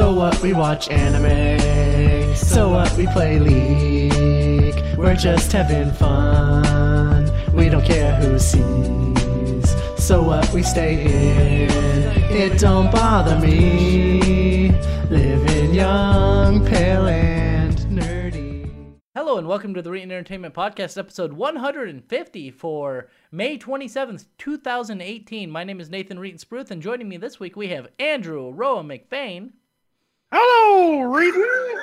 So what? We watch anime. So what? We play League. We're just having fun. We don't care who sees. So what? We stay in. It don't bother me. Living young, pale, and nerdy. Hello and welcome to the Reetin Entertainment Podcast, episode 150 for May 27th, 2018. My name is Nathan Reetin Spruth, and joining me this week we have Andrew Aroah McFain. Hello, Reetin.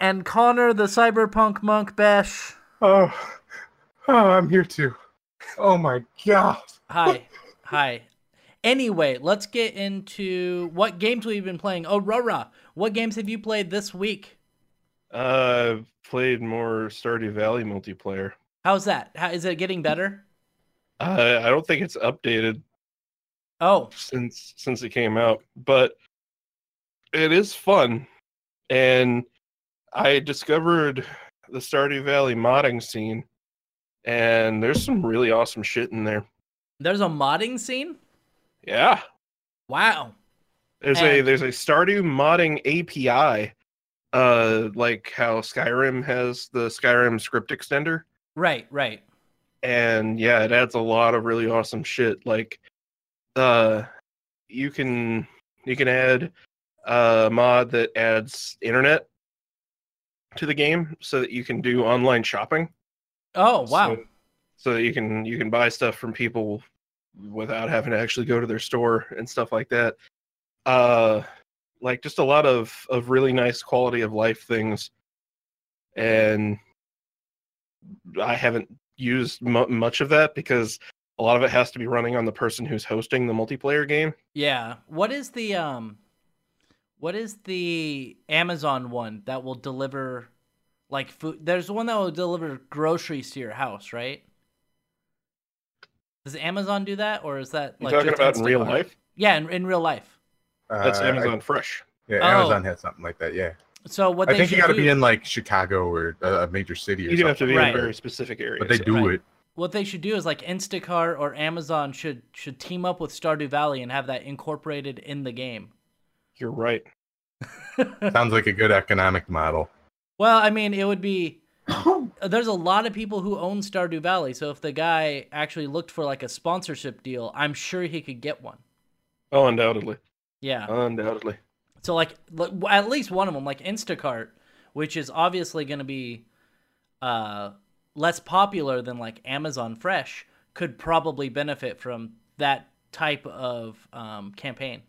And Connor the Cyberpunk Monk Bash. oh, oh, I'm here too. Oh my god. Hi. Hi. Anyway, let's get into what games we've been playing. Oh, Rora, what games have you played this week? Uh, I've played more Stardew Valley multiplayer. How's that? How, is it getting better? Uh, I don't think it's updated Oh, since since it came out, but it is fun. And I discovered the Stardew Valley modding scene, and there's some really awesome shit in there. there's a modding scene? Yeah, Wow. There's a there's a Stardew modding API, uh, like how Skyrim has the Skyrim script extender, Right, right. and yeah, it adds a lot of really awesome shit. Like, uh, you can you can add a mod that adds internet to the game so that you can do online shopping. Oh, wow. So, so that you can you can buy stuff from people without having to actually go to their store and stuff like that. Uh like just a lot of of really nice quality of life things. And I haven't used mu much of that because a lot of it has to be running on the person who's hosting the multiplayer game. Yeah. What is the um what is the Amazon one that will deliver like food there's one that will deliver groceries to your house, right? Does Amazon do that or is that You like talking about in real Instacart? life? Yeah, in, in real life. That's Uh, Amazon Fresh. I, yeah, Oh. Amazon has something like that. Yeah, So what I they think you got to do, be in like Chicago or a, a major city or You do have to be Right. in a very specific area. but they do Right. it. What they should do is like Instacart or Amazon should should team up with Stardew Valley and have that incorporated in the game. You're right. Sounds like a good economic model. Well, I mean, it would be. There's a lot of people who own Stardew Valley, so if the guy actually looked for like a sponsorship deal, I'm sure he could get one. Oh, undoubtedly. Yeah. Undoubtedly. So like, like, at least one of them, like Instacart, which is obviously going to be uh, less popular than like Amazon Fresh, could probably benefit from that type of um, campaign.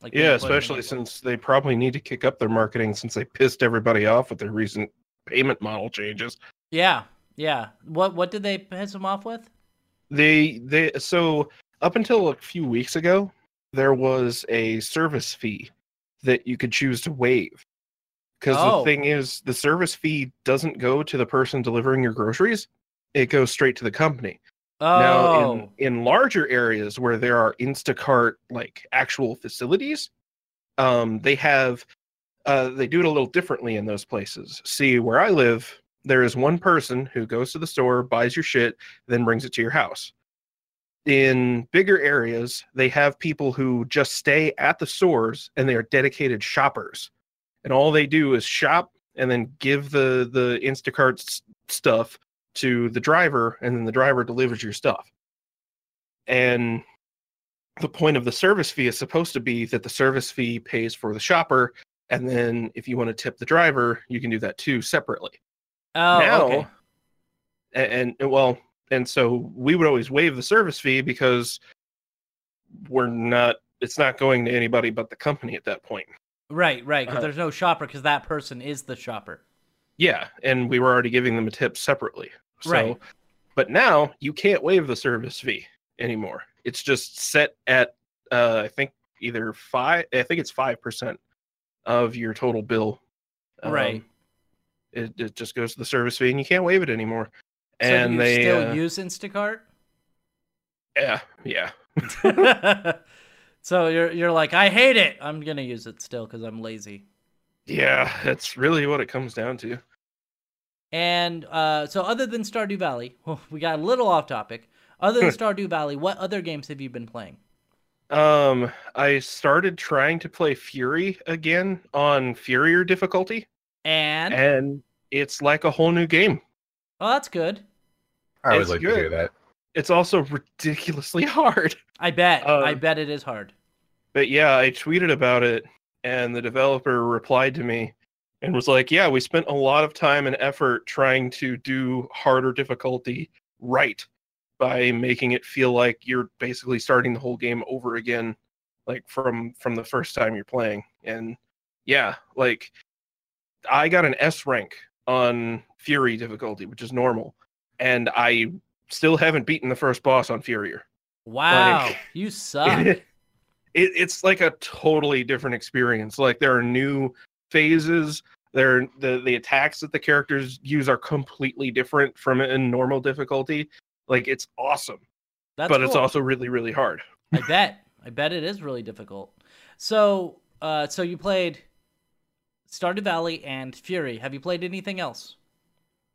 Like Yeah, put in the especially since they probably need to kick up their marketing since they pissed everybody off with their recent payment model changes. Yeah, yeah. What what did they piss them off with? They they so up until a few weeks ago, there was a service fee that you could choose to waive. Because Oh. the thing is, the service fee doesn't go to the person delivering your groceries; it goes straight to the company. Oh, Now, in, in larger areas where there are Instacart like actual facilities, um, they have uh, they do it a little differently in those places. See, where I live, there is one person who goes to the store, buys your shit, then brings it to your house. In bigger areas, they have people who just stay at the stores and they are dedicated shoppers. And all they do is shop and then give the the Instacart stuff to the driver and then the driver delivers your stuff. And the point of the service fee is supposed to be that the service fee pays for the shopper and then if you want to tip the driver, you can do that too separately. oh, now okay. and, and well, and so we would always waive the service fee because we're not it's not going to anybody but the company at that point. Right, right. Because Uh, there's no shopper because that person is the shopper. Yeah, and we were already giving them a tip separately. So, Right. but now you can't waive the service fee anymore. It's just set at uh, I think either five. I think it's five percent of your total bill. Right. It, it just goes to the service fee, and you can't waive it anymore. So And they still uh, use Instacart? yeah yeah so you're you're like, I hate it. I'm gonna use it still because I'm lazy. yeah. That's really what it comes down to. And uh, so, other than Stardew Valley, well, we got a little off topic. Other than Stardew Valley, what other games have you been playing? Um, I started trying to play Furi again on Furier difficulty, And and it's like a whole new game. oh, that's good. I would It's like to good. hear that. It's also ridiculously hard. I bet. I Uh, bet it is hard. But yeah, I tweeted about it, and the developer replied to me and was like, "Yeah, we spent a lot of time and effort trying to do harder difficulty right by making it feel like you're basically starting the whole game over again, like from from the first time you're playing." And yeah, like I got an S rank on Furi difficulty, which is normal, and I still haven't beaten the first boss on Furier Wow, like- you suck. it, it's like a totally different experience. Like there are new phases. There, the the attacks that the characters use are completely different from in normal difficulty. Like it's awesome, That's but it's also really really hard. I bet. I bet it is really difficult. So, uh, so you played Stardew Valley and Furi. Have you played anything else?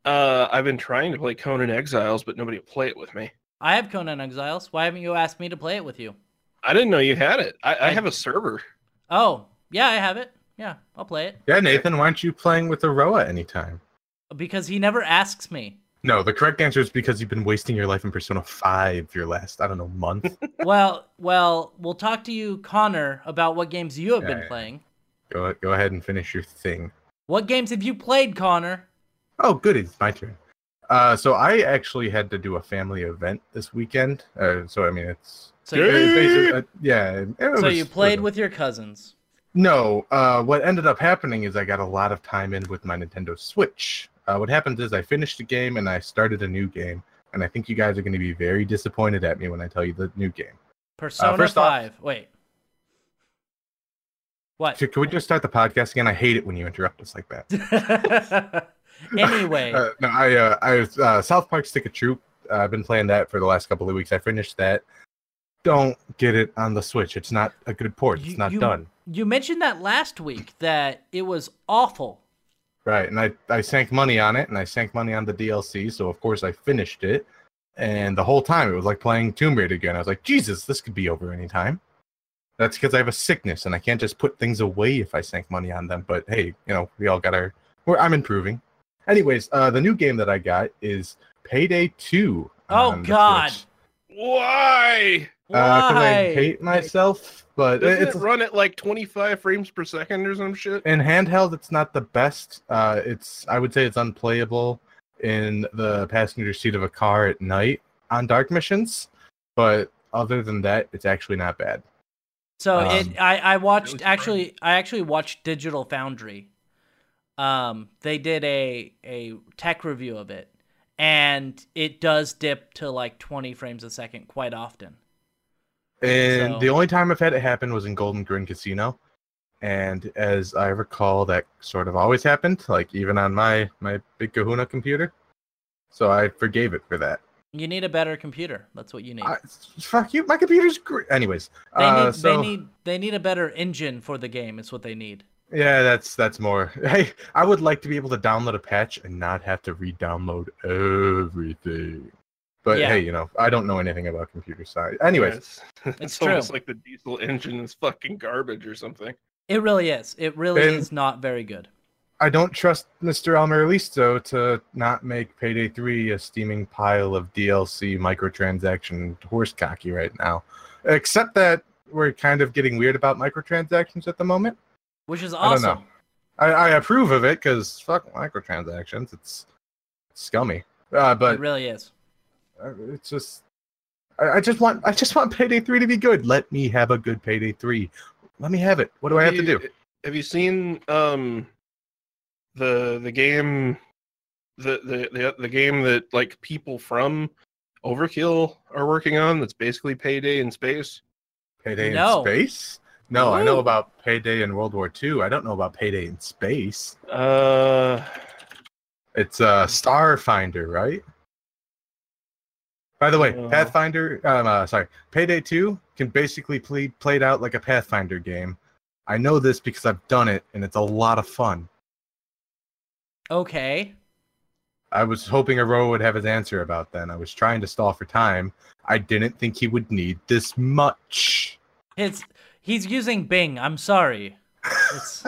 Uh, I've been trying to play Conan Exiles, but nobody will play it with me. I have Conan Exiles. Why haven't you asked me to play it with you? I didn't know you had it. I, I I- have a server. Oh, yeah, I have it. Yeah, I'll play it Yeah, Nathan, why aren't you playing with Aroah anytime? because he never asks me. No, the correct answer is because you've been wasting your life in Persona 5 your last, I don't know, month. well, well, we'll talk to you, Connor, about what games you have Yeah, been yeah. playing. go, go ahead and finish your thing. What games have you played, Connor? Oh, good. It's my turn. Uh, so I actually had to do a family event this weekend. Uh, so I mean, it's So, it's basically, uh, yeah. it- it so was- you played with your cousins. No, uh, what ended up happening is I got a lot of time in with my Nintendo Switch. Uh, what happens is I finished a game and I started a new game, and I think you guys are going to be very disappointed at me when I tell you the new game. Persona first off- 5. Wait. What? Can we just start the podcast again? I hate it when you interrupt us like that. anyway, Uh, no, I, uh, I uh, South Park Stick of Truth. Uh, I've been playing that for the last couple of weeks. I finished that. Don't get it on the Switch. It's not a good port. It's You- not you- done. you mentioned that last week that it was awful. Right, and I, I sank money on it, and I sank money on the DLC, so of course I finished it. And the whole time it was like playing Tomb Raider again. I was like, Jesus, this could be over anytime. That's because I have a sickness, and I can't just put things away if I sank money on them. But hey, you know, we all got our. We're, I'm improving. Anyways, uh, the new game that I got is Payday 2. Oh, God. Switch. Why? Uh, 'cause I hate myself, but Doesn't it's it run at like 25 frames per second or some shit? in handheld it's not the best uh it's i would say it's unplayable in the passenger seat of a car at night on dark missions but other than that it's actually not bad So Um, it, I, I watched Really actually, I actually watched Digital Foundry. Um, they did a a tech review of it, and it does dip to like 20 frames a second quite often. and So- the only time i've had it happen was in golden grin casino and as i recall that sort of always happened like even on my my big kahuna computer so i forgave it for that You need a better computer. That's what you need. I, fuck you my computer's great anyways they uh, need so... they need they need a better engine for the game. Is what they need. Yeah, that's that's more. Hey, I would like to be able to download a patch and not have to re-download everything. But Yeah. hey, you know, I don't know anything about computer science. Anyways, it's, it's, It's almost true. like the diesel engine is fucking garbage or something. It really is. It really And- is not very good. I don't trust Mr. Almir Listo to not make Payday 3 a steaming pile of DLC microtransaction horse cocky right now. Except that we're kind of getting weird about microtransactions at the moment. Which is I don't awesome. know. I, I approve of it because fuck microtransactions. It's scummy. Uh, but it really is. Uh, it's just I, I just want I just want payday 3 to be good. Let me have a good payday 3. Let me have it. What do I have to do? Have you seen um the the game the the the, the game that like people from Overkill are working on that's basically payday in space? Payday No. in space? No, I know about payday in World War II. I don't know about payday in space. Uh It's uh Starfinder, right? By the way, No. Pathfinder, um, uh, sorry, Payday 2 can basically play played out like a Pathfinder game. I know this because I've done it, and it's a lot of fun. Okay. I was hoping Aroah would have his answer about then. I was trying to stall for time. I didn't think he would need this much. It's he's using Bing. I'm sorry. It's,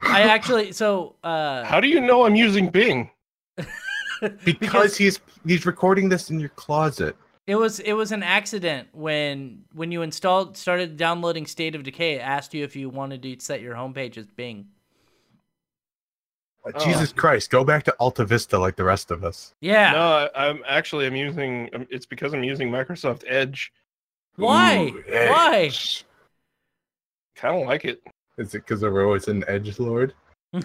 I actually so uh How do you know I'm using Bing? Because he's he's recording this in your closet. it was it was an accident when when you installed started downloading State of Decay. It asked you if you wanted to set your homepage as Bing. Uh, Oh. Jesus Christ, go back to Alta Vista like the rest of us. Yeah. No, I, I'm actually I'm using. um, It's because I'm using Microsoft Edge. Why? Ooh, Why? Edge. Kind of like it. Is it because we're always an edge lord?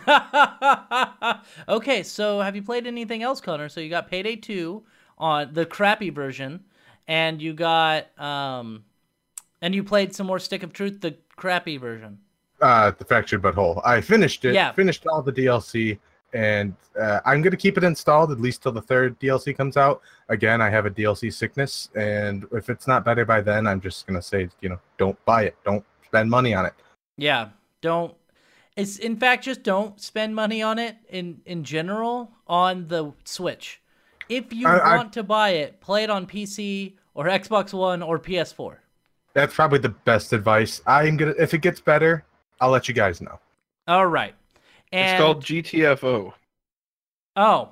okay, so have you played anything else, Connor? So you got Payday 2 on the crappy version, and you got um and you played some more Stick of Truth, the crappy version. Uh, the fractured but whole. I finished it. Yeah. Finished all the DLC, and uh, I'm gonna keep it installed at least till the third DLC comes out. Again, I have a DLC sickness, and if it's not better by then, I'm just gonna say, you know, don't buy it. Don't spend money on it. Yeah, don't it's in fact just don't spend money on it in in general on the Switch. If you I- I- want to buy it, play it on PC or Xbox One or PS4. That's probably the best advice. I'm gonna if it gets better, I'll let you guys know. All right. And It's called GTFO. Oh.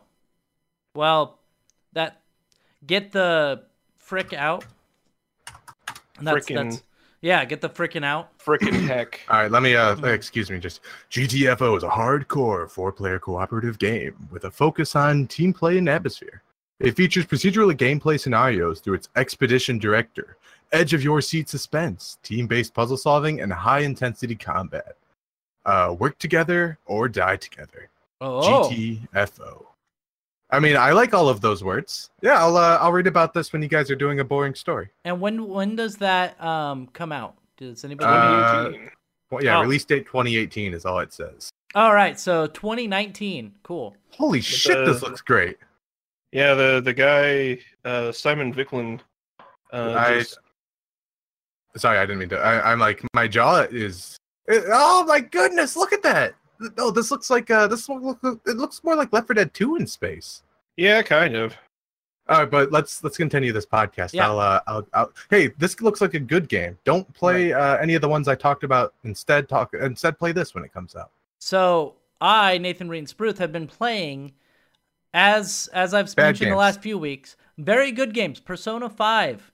Well, that get the frick out. That's, Frickin' that's yeah, get the frickin' out. Frickin' heck. All right, let me uh excuse me just GTFO is a hardcore four-player cooperative game with a focus on team play and atmosphere. It features procedural gameplay scenarios through its expedition director, edge of your seat suspense, team-based puzzle solving, and high-intensity combat. Uh, work together or die together. Oh. GTFO. I mean, I like all of those words. Yeah, I'll uh, I'll read about this when you guys are doing a boring story. And when when does that um come out? Does anybody Uh, Well, yeah, Oh. release date 2018 is all it says. All right, so 2019. Cool. Holy shit, this looks great. Yeah, the the guy uh, Simon Viklund. Uh, I- just- Sorry, I didn't mean to. I, I'm like, my jaw is. It- oh my goodness! Look at that. No, this looks like uh, this look, look- it looks more like Left 4 Dead 2 in space. yeah, kind of. All right, but let's let's continue this podcast. Yeah. I'll, uh, I'll, I'll. Hey, this looks like a good game. Don't play uh, any of the ones I talked about. Instead, talk. Instead, play this when it comes out. So I, Nathan Reetin Spruth, have been playing as as I've Bad mentioned the last few weeks. Very good games. Persona 5.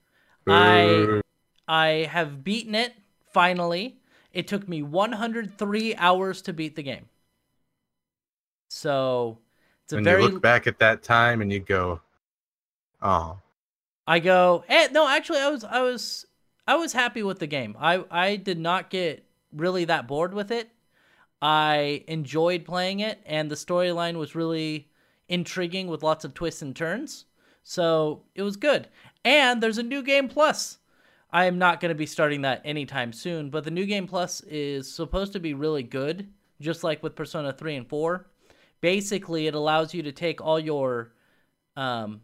I I have beaten it finally. It took me 103 hours to beat the game. So it's a when very you look back at that time and you go, oh, I go, eh, no, actually I was I was I was happy with the game. I I did not get really that bored with it. I enjoyed playing it and the storyline was really intriguing with lots of twists and turns. So, it was good. And there's a new game plus. I am not going to be starting that anytime soon, but the new game plus is supposed to be really good, just like with Persona 3 and 4. Basically, it allows you to take all your um,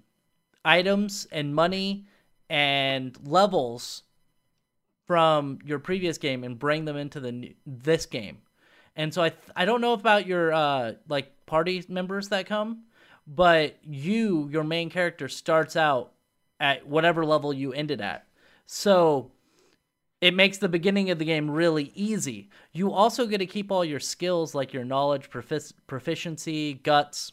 items and money and levels from your previous game and bring them into the new, this game. And so I th- I don't know about your uh like party members that come, but you your main character starts out at whatever level you ended at. So it makes the beginning of the game really easy. You also get to keep all your skills like your knowledge, profic- proficiency, guts.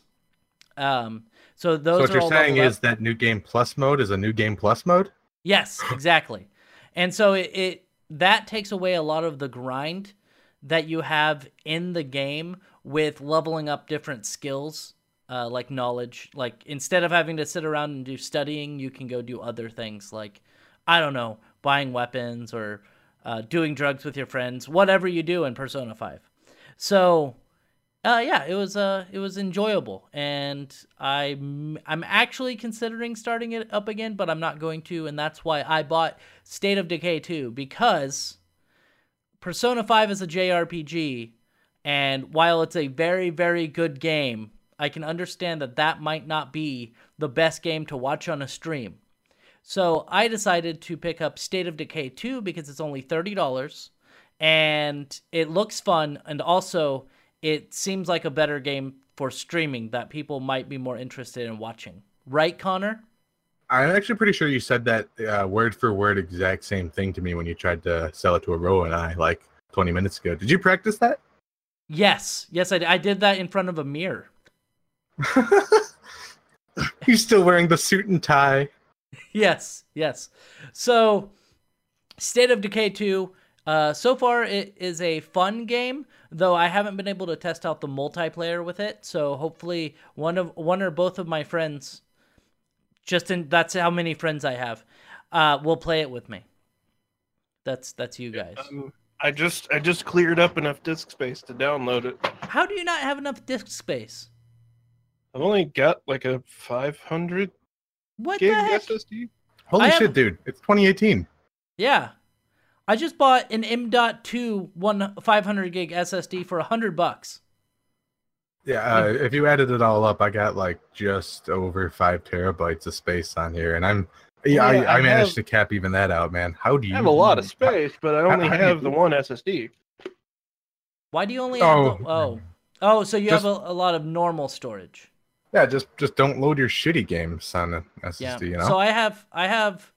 Um, so those so what are you're saying leveled up. is that new game plus mode is a new game plus mode? Yes, exactly. and so it, it that takes away a lot of the grind that you have in the game with leveling up different skills, uh, like knowledge. Like instead of having to sit around and do studying, you can go do other things like I don't know, buying weapons or uh, doing drugs with your friends, whatever you do in Persona Five. So uh, yeah, it was uh, it was enjoyable, and I'm I'm actually considering starting it up again, but I'm not going to, and that's why I bought State of Decay 2 because Persona 5 is a JRPG, and while it's a very very good game, I can understand that that might not be the best game to watch on a stream. So I decided to pick up State of Decay 2 because it's only $30 and it looks fun and also it seems like a better game for streaming that people might be more interested in watching. Right, Connor? I'm actually pretty sure you said that uh, word for word exact same thing to me when you tried to sell it to Aroah and I like 20 minutes ago. Did you practice that? Yes, yes, I, I did that in front of a mirror. He's still wearing the suit and tie. yes, yes. So, State of Decay 2, uh, so far it is a fun game, though I haven't been able to test out the multiplayer with it. So hopefully one of one or both of my friends, just in that's how many friends I have, uh, will play it with me. That's that's you guys. Um, I just I just cleared up enough disk space to download it. How do you not have enough disk space? I've only got like a 500 What gig the heck? SSD. Holy I shit, have- dude. It's 2018. Yeah. I just bought an M.2 one 500 gig SSD for 100 bucks. Yeah, uh, if you added it all up, I got like just over five terabytes of space on here, and I'm yeah, Yeah, I, I I managed have- to cap even that out, man. How do you? I have a lot of space, but I only how do you have the one SSD. Why do you only have Oh. the, oh oh so you Just- have a, a lot of normal storage? Yeah, just just don't load your shitty games on an SSD. Yeah. You know. So I have I have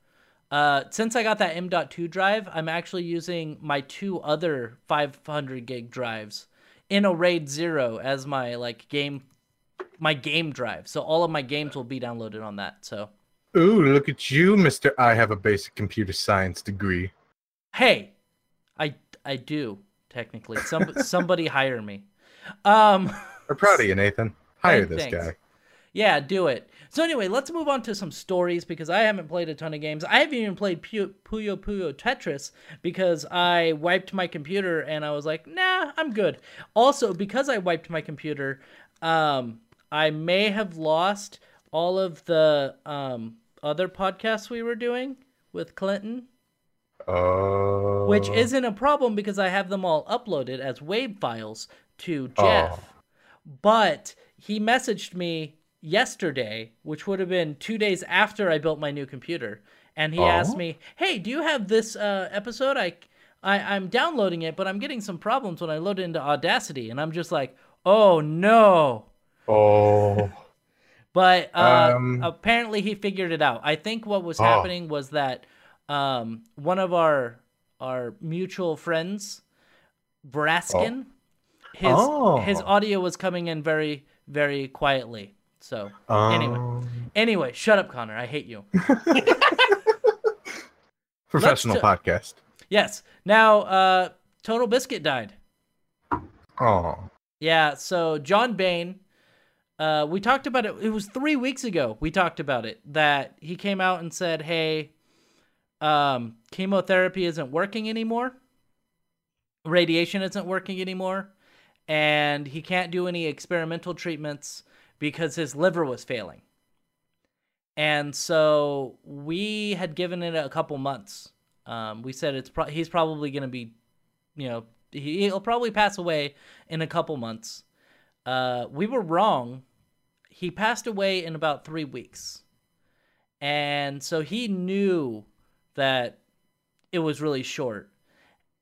uh since I got that M.2 drive, I'm actually using my two other 500 gig drives in a RAID 0 as my like game my game drive. So all of my games will be downloaded on that. So Ooh, look at you, Mister. I have a basic computer science degree. hey, I I do technically. Some somebody hire me. Um We're proud of you, Nathan. Hire this thanks. guy. Yeah, do it. So anyway, let's move on to some stories because I haven't played a ton of games. I haven't even played Pu- Puyo Puyo Tetris because I wiped my computer and I was like, nah, I'm good. Also, because I wiped my computer, um, I may have lost all of the um, other podcasts we were doing with Clinton, Oh. which isn't a problem because I have them all uploaded as WAV files to Jeff. But he messaged me yesterday, which would have been two days after I built my new computer, and he asked Oh. me, "Hey, do you have this uh, episode? I, I, I'm downloading it, but I'm getting some problems when I load it into Audacity." And I'm just like, "Oh no!" Oh. But uh, Um, apparently he figured it out. I think what was Oh. happening was that um, one of our our mutual friends, Braskin, his Oh. his audio was coming in very very quietly. So Anyway. Um, anyway, shut up, Connor. I hate you. professional Let's podcast. yes. Now, uh, Total Biscuit died. Oh. Yeah. So John Bain, uh, we talked about it. It was three weeks ago. We talked about it that he came out and said, "Hey, um, chemotherapy isn't working anymore. Radiation isn't working anymore, and he can't do any experimental treatments because his liver was failing." And so we had given it a couple months. Um, we said it's pro- he's probably going to be, you know, he, he'll probably pass away in a couple months. Uh, we were wrong. He passed away in about three weeks. And so he knew that it was really short.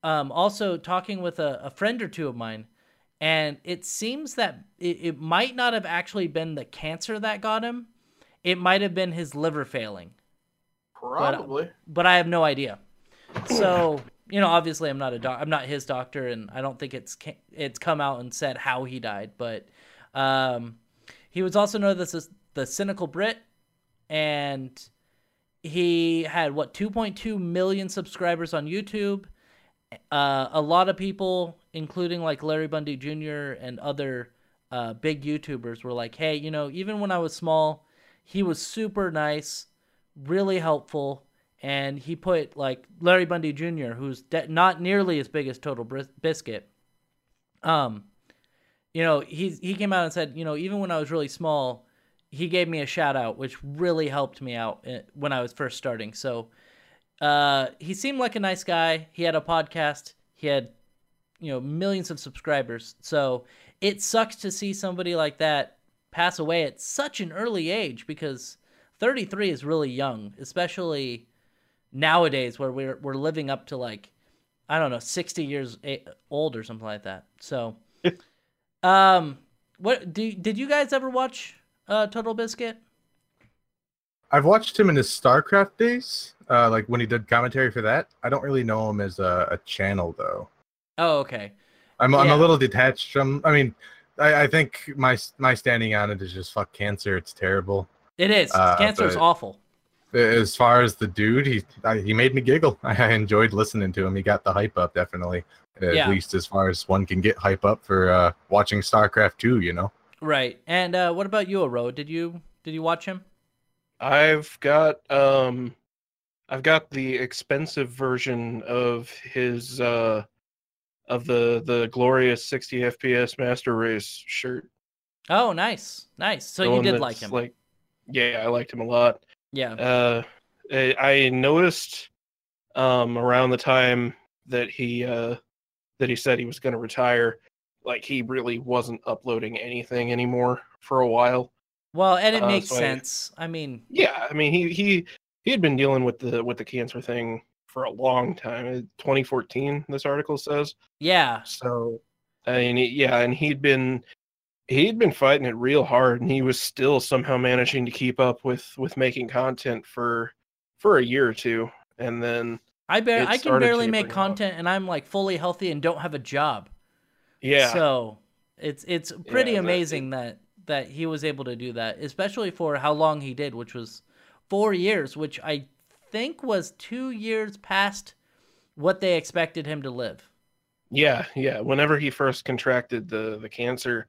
Um, also, talking with a, a friend or two of mine, and it seems that it, it might not have actually been the cancer that got him. It might have been his liver failing Probably. but I have no idea. So you know, obviously, I'm not a doc. I'm not his doctor, and I don't think it's ca- it's come out and said how he died. But um, he was also known as the cynical Brit, and he had what 2.2 million subscribers on YouTube. Uh, a lot of people, including like Larry Bundy Jr. and other uh, big YouTubers, were like, "Hey, you know, even when I was small, he was super nice, really helpful." and he put like Larry Bundy Jr., who's de- not nearly as big as Total Bris- Biscuit. Um, you know, he he came out and said, you know, even when I was really small, he gave me a shout out, which really helped me out eh, when I was first starting. So, uh, he seemed like a nice guy. He had a podcast. He had, you know, millions of subscribers. So it sucks to see somebody like that pass away at such an early age because 33 is really young, especially nowadays where we're we're living up to like I don't know 60 years old or something like that. So um what do did you guys ever watch uh Total Biscuit? I've watched him in his StarCraft days, uh, like when he did commentary for that. I don't really know him as a, a channel though. Oh, okay. I'm I'm a little detached from. I mean, I, I think my my standing on it is just fuck cancer. It's terrible. It is. Uh, Cancer is awful. As far as the dude, he I, he made me giggle. I enjoyed listening to him. He got the hype up definitely. At Yeah. least as far as one can get hype up for uh, watching StarCraft 2, you know. Right. And uh, what about you, Aroah? Did you did you watch him? I've got um I've got the expensive version of his uh of the the glorious 60 FPS master race shirt. Oh, nice, nice. So The you did like him. Like yeah, I liked him a lot. yeah. Uh I, I noticed um around the time that he uh that he said he was going to retire like he really wasn't uploading anything anymore for a while. Well, and it uh, makes so sense. I mean, Yeah, I mean he he he had been dealing with the with the cancer thing for a long time. Uh, 2014, this article says. yeah, So, I mean, yeah, and he'd been he'd been fighting it real hard, and he was still somehow managing to keep up with with making content for for a year or two, and then I bar- I can barely make content, and I'm like fully healthy and don't have a job. yeah, So it's it's pretty that- amazing that that he was able to do that, especially for how long he did, which was four years, which I think was two years past what they expected him to live. yeah, yeah. Whenever he first contracted the the cancer,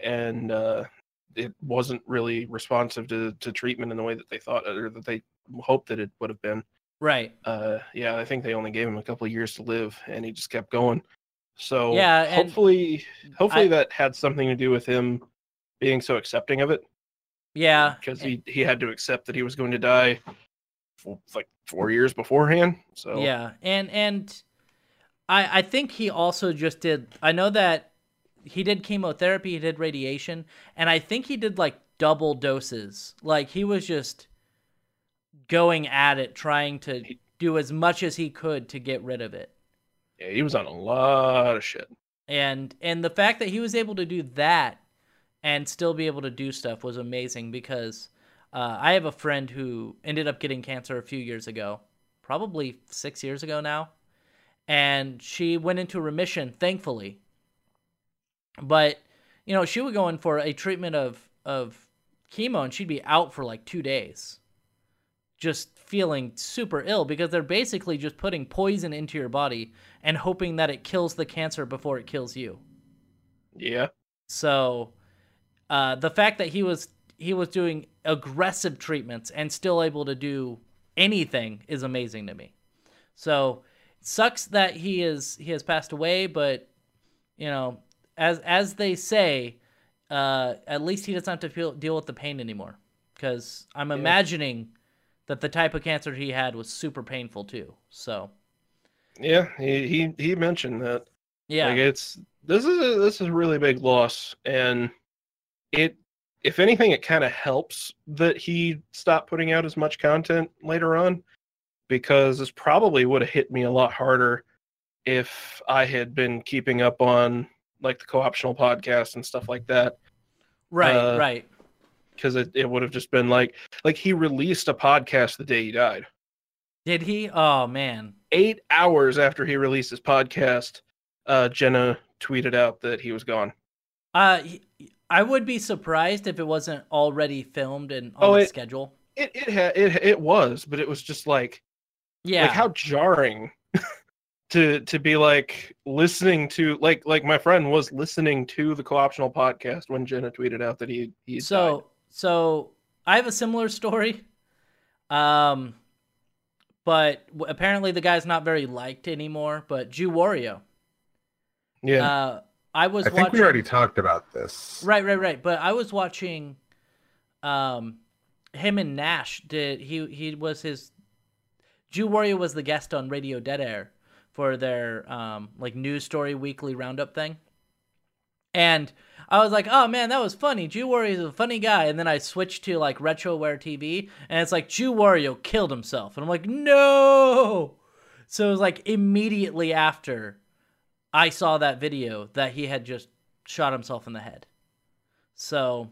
and uh, it wasn't really responsive to to treatment in the way that they thought or that they hoped that it would have been. Right. uh yeah i think they only gave him a couple of years to live and he just kept going so Yeah, hopefully hopefully I- that had something to do with him being so accepting of it Yeah. because eh. he he had to accept that he was going to die for, like four years beforehand so Yeah, and and I I think he also just did. I know that he did chemotherapy, he did radiation, and I think he did like double doses. Like he was just going at it, trying to He- do as much as he could to get rid of it. yeah he was on a lot of shit And and the fact that he was able to do that and still be able to do stuff was amazing because uh, I have a friend who ended up getting cancer a few years ago, probably six years ago now, and she went into remission, thankfully. But you know, she would go in for a treatment of of chemo, and she'd be out for like two days, just feeling super ill because they're basically just putting poison into your body and hoping that it kills the cancer before it kills you. yeah So, uh, the fact that he was he was doing aggressive treatments and still able to do anything is amazing to me. So, it sucks that he is he has passed away, but you know, as as they say, uh, at least he doesn't have to feel, deal with the pain anymore. Because I'm imagining that the type of cancer he had was super painful too. So, yeah he he, he mentioned that yeah, Like it's this is a, this is a really big loss, and it if anything, it kind of helps that he stopped putting out as much content later on, because this probably would have hit me a lot harder if I had been keeping up on like the co-optional podcast and stuff like that. right, uh, right. Because it, it would have just been like like he released a podcast the day he died. Did he? Oh man. Eight hours after he released his podcast, uh, Genna tweeted out that he was gone. Uh, I would be surprised if it wasn't already filmed and on Oh, the it- schedule. It it ha- it it was, but it was just like Yeah, like how jarring to to be like listening to like like my friend was listening to the co-optional podcast when Genna tweeted out that he he so so I have a similar story, um, but apparently the guy's not very liked anymore. But Jew Wario, yeah uh, I was I think watching. we already talked about this. Right, right, right. But I was watching um him and Nash did he he was his Jew Wario was the guest on Radio Dead Air for their um like news story weekly roundup thing. And I was like, "Oh man, that was funny. Jew Wario is a funny guy." And then I switched to like RetroWare TV, and it's like Jew Wario killed himself, and I'm like, "No!" So it was like immediately after I saw that video that he had just shot himself in the head. So,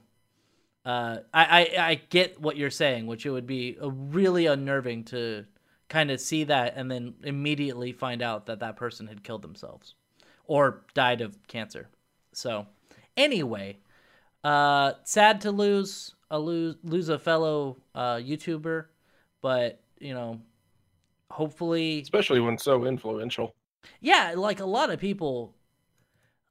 uh, I, I I get what you're saying, which it would be really unnerving to kind of see that and then immediately find out that that person had killed themselves or died of cancer. So, anyway, uh, sad to lose a lose lose a fellow uh, YouTuber, but you know, hopefully, especially when so influential. Yeah, like a lot of people,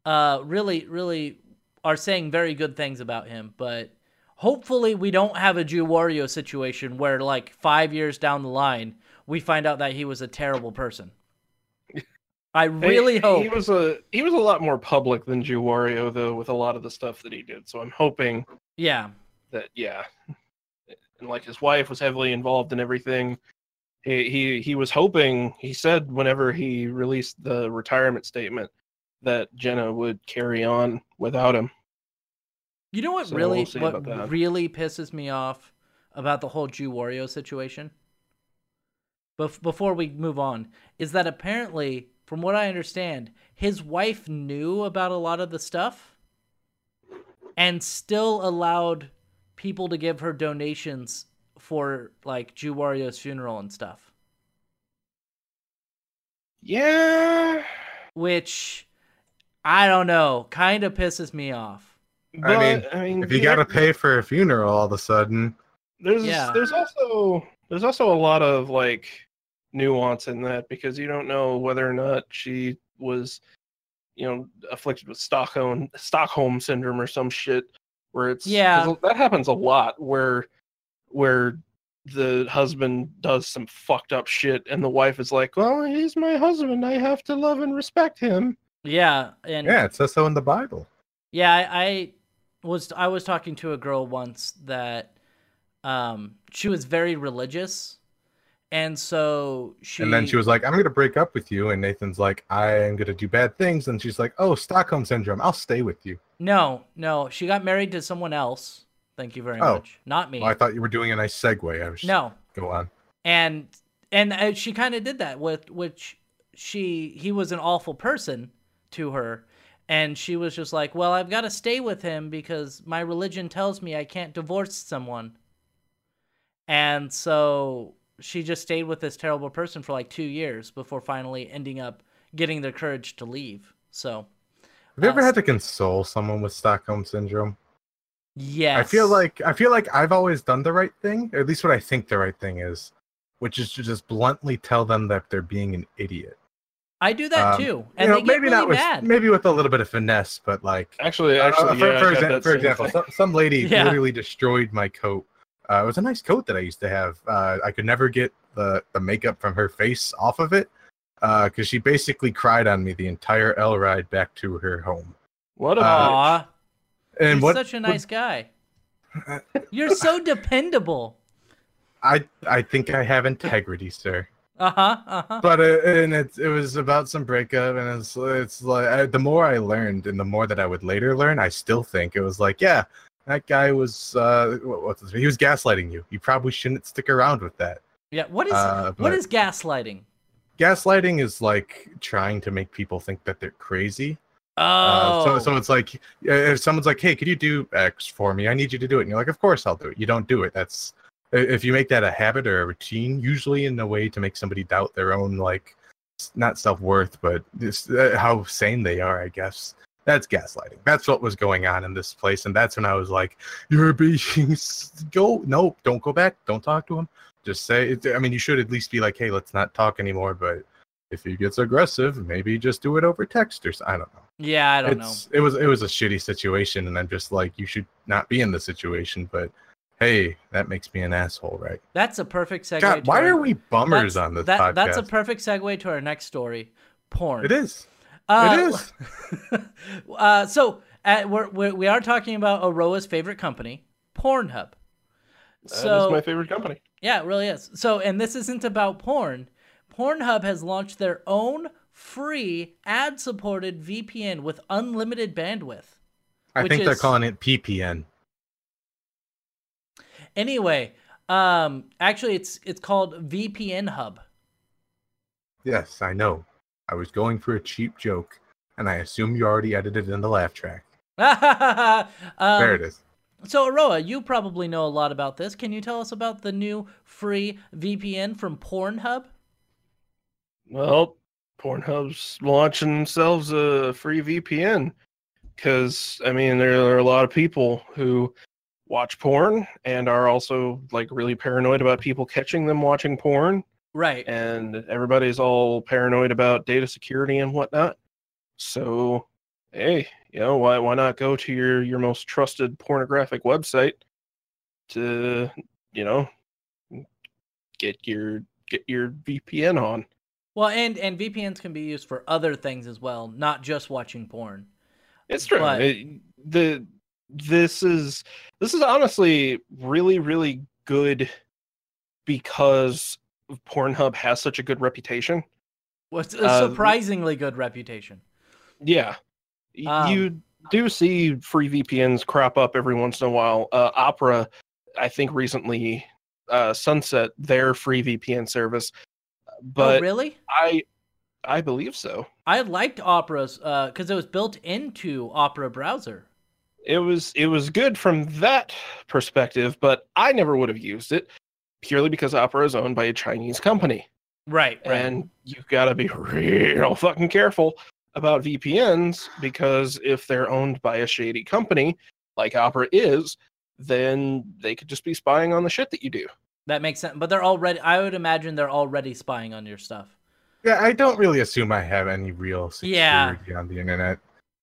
uh, really really are saying very good things about him, but hopefully we don't have a Jew Wario situation where like five years down the line we find out that he was a terrible person. I really He- hope. he was a he was a lot more public than Jew Wario though with a lot of the stuff that he did. So I'm hoping yeah, that yeah, and like his wife was heavily involved in everything. He he he was hoping. He said whenever he released the retirement statement that Genna would carry on without him. You know what So really we'll what really pisses me off about the whole Jew Wario situation? Bef- before we move on, is that apparently, from what I understand, his wife knew about a lot of the stuff and still allowed people to give her donations for like Jew Wario's funeral and stuff. Yeah, Which I don't know, kind of pisses me off. but, mean, I mean, If you yeah, got to pay for a funeral all of a sudden, there's Yeah. there's also there's also a lot of like nuance in that because you don't know whether or not she was you know afflicted with stockholm stockholm syndrome or some shit where it's Yeah. that happens a lot where where the husband does some fucked up shit and the wife is like well he's my husband i have to love and respect him Yeah, and yeah, it says so in the Bible. Yeah, I, I was I was talking to a girl once that um she was very religious and so she And then she was like, I'm going to break up with you. And Nathan's like, I am going to do bad things. And she's like, Oh, Stockholm Syndrome. I'll stay with you. No, no, she got married to someone else. Thank you very Oh. much. Not me. Well, I thought you were doing a nice segue. I was no. Go on. And and uh, she kind of did that with which she he was an awful person to her and she was just like, "Well, I've got to stay with him because my religion tells me I can't divorce someone." And so she just stayed with this terrible person for like 2 years before finally ending up getting the courage to leave. So, Have you ever Uh, had to console someone with Stockholm Syndrome? Yes. I feel like I feel like I've always done the right thing, or at least what I think the right thing is, which is to just bluntly tell them that they're being an idiot. I do that Um, too. And you know, they get maybe really not with mad. maybe with a little bit of finesse, but like actually Uh, actually for, yeah, for, exa- for example, some, some lady Yeah. literally destroyed my coat. Uh, it was a nice coat that I used to have. Uh, I could never get the, the makeup from her face off of it because she basically cried on me the entire L ride back to her home. what a uh, bitch. Aw. And You're what such a what- nice guy. You're so dependable. I I think I have integrity, sir. Uh huh. Uh huh. But uh, and it it was about some breakup, and it's it's like I, the more I learned, and the more that I would later learn, I still think it was like, yeah, that guy was uh, what, what's his, he was gaslighting you. You probably shouldn't stick around with that. Yeah. What is Uh, what is gaslighting? Gaslighting is like trying to make people think that they're crazy. Oh. Uh, so, so it's like uh, if someone's like, "Hey, could you do X for me? I need you to do it," and you're like, "Of course I'll do it." You don't do it. That's if you make that a habit or a routine, usually in a way to make somebody doubt their own like not self worth, but just uh, how sane they are. I guess that's gaslighting. That's what was going on in this place, and that's when I was like, "You're being go no, don't go back. Don't talk to him. Just say. it- I mean, you should at least be like, "Hey, let's not talk anymore." But if he gets aggressive, maybe just do it over text or I don't know yeah, I don't know. it was it was a shitty situation and i'm just like you should not be in the situation but hey that makes me an asshole right That's a perfect segue. god to why our- are we bummers that's- on this that, podcast That's a perfect segue to our next story. Porn. it is Uh, it is uh, so uh, we're, we're we are talking about Aroah's favorite company, Pornhub. That So is my favorite company. Yeah, it really is. So, and this isn't about porn. Pornhub has launched their own free ad supported VPN with unlimited bandwidth. i think they're calling it ppn Anyway, um actually it's it's called VPN Hub. yes i know i was going for a cheap joke and i assume you already edited in the laugh track um, there it is So, Aroah, you probably know a lot about this. Can you tell us about the new free VPN from Pornhub? Well, Pornhub's launching themselves a free VPN because I mean there are a lot of people who watch porn and are also like really paranoid about people catching them watching porn, Right. and everybody's all paranoid about data security and whatnot. So, hey, you know why why not go to your your most trusted pornographic website to you know get your get your VPN on. Well, and and VPNs can be used for other things as well, not just watching porn. It's true. But- It- the this is this is honestly really really good because Pornhub has such a good reputation. What's a Uh, surprisingly good reputation. Yeah, Um, you do see free VPNs crop up every once in a while. Uh, Opera, I think, recently uh, sunset their free VPN service, Oh, but oh, really? I I believe so. I liked Opera's uh, because it was built into Opera browser. it was it was good from that perspective, but I never would have used it purely because Opera is owned by a Chinese company, Right. right. and you've got to be real fucking careful about VPNs because if they're owned by a shady company like Opera is, then they could just be spying on the shit that you do. That makes sense. But they're already. I would imagine they're already spying on your stuff. Yeah, I don't really assume I have any real security Yeah. on the internet.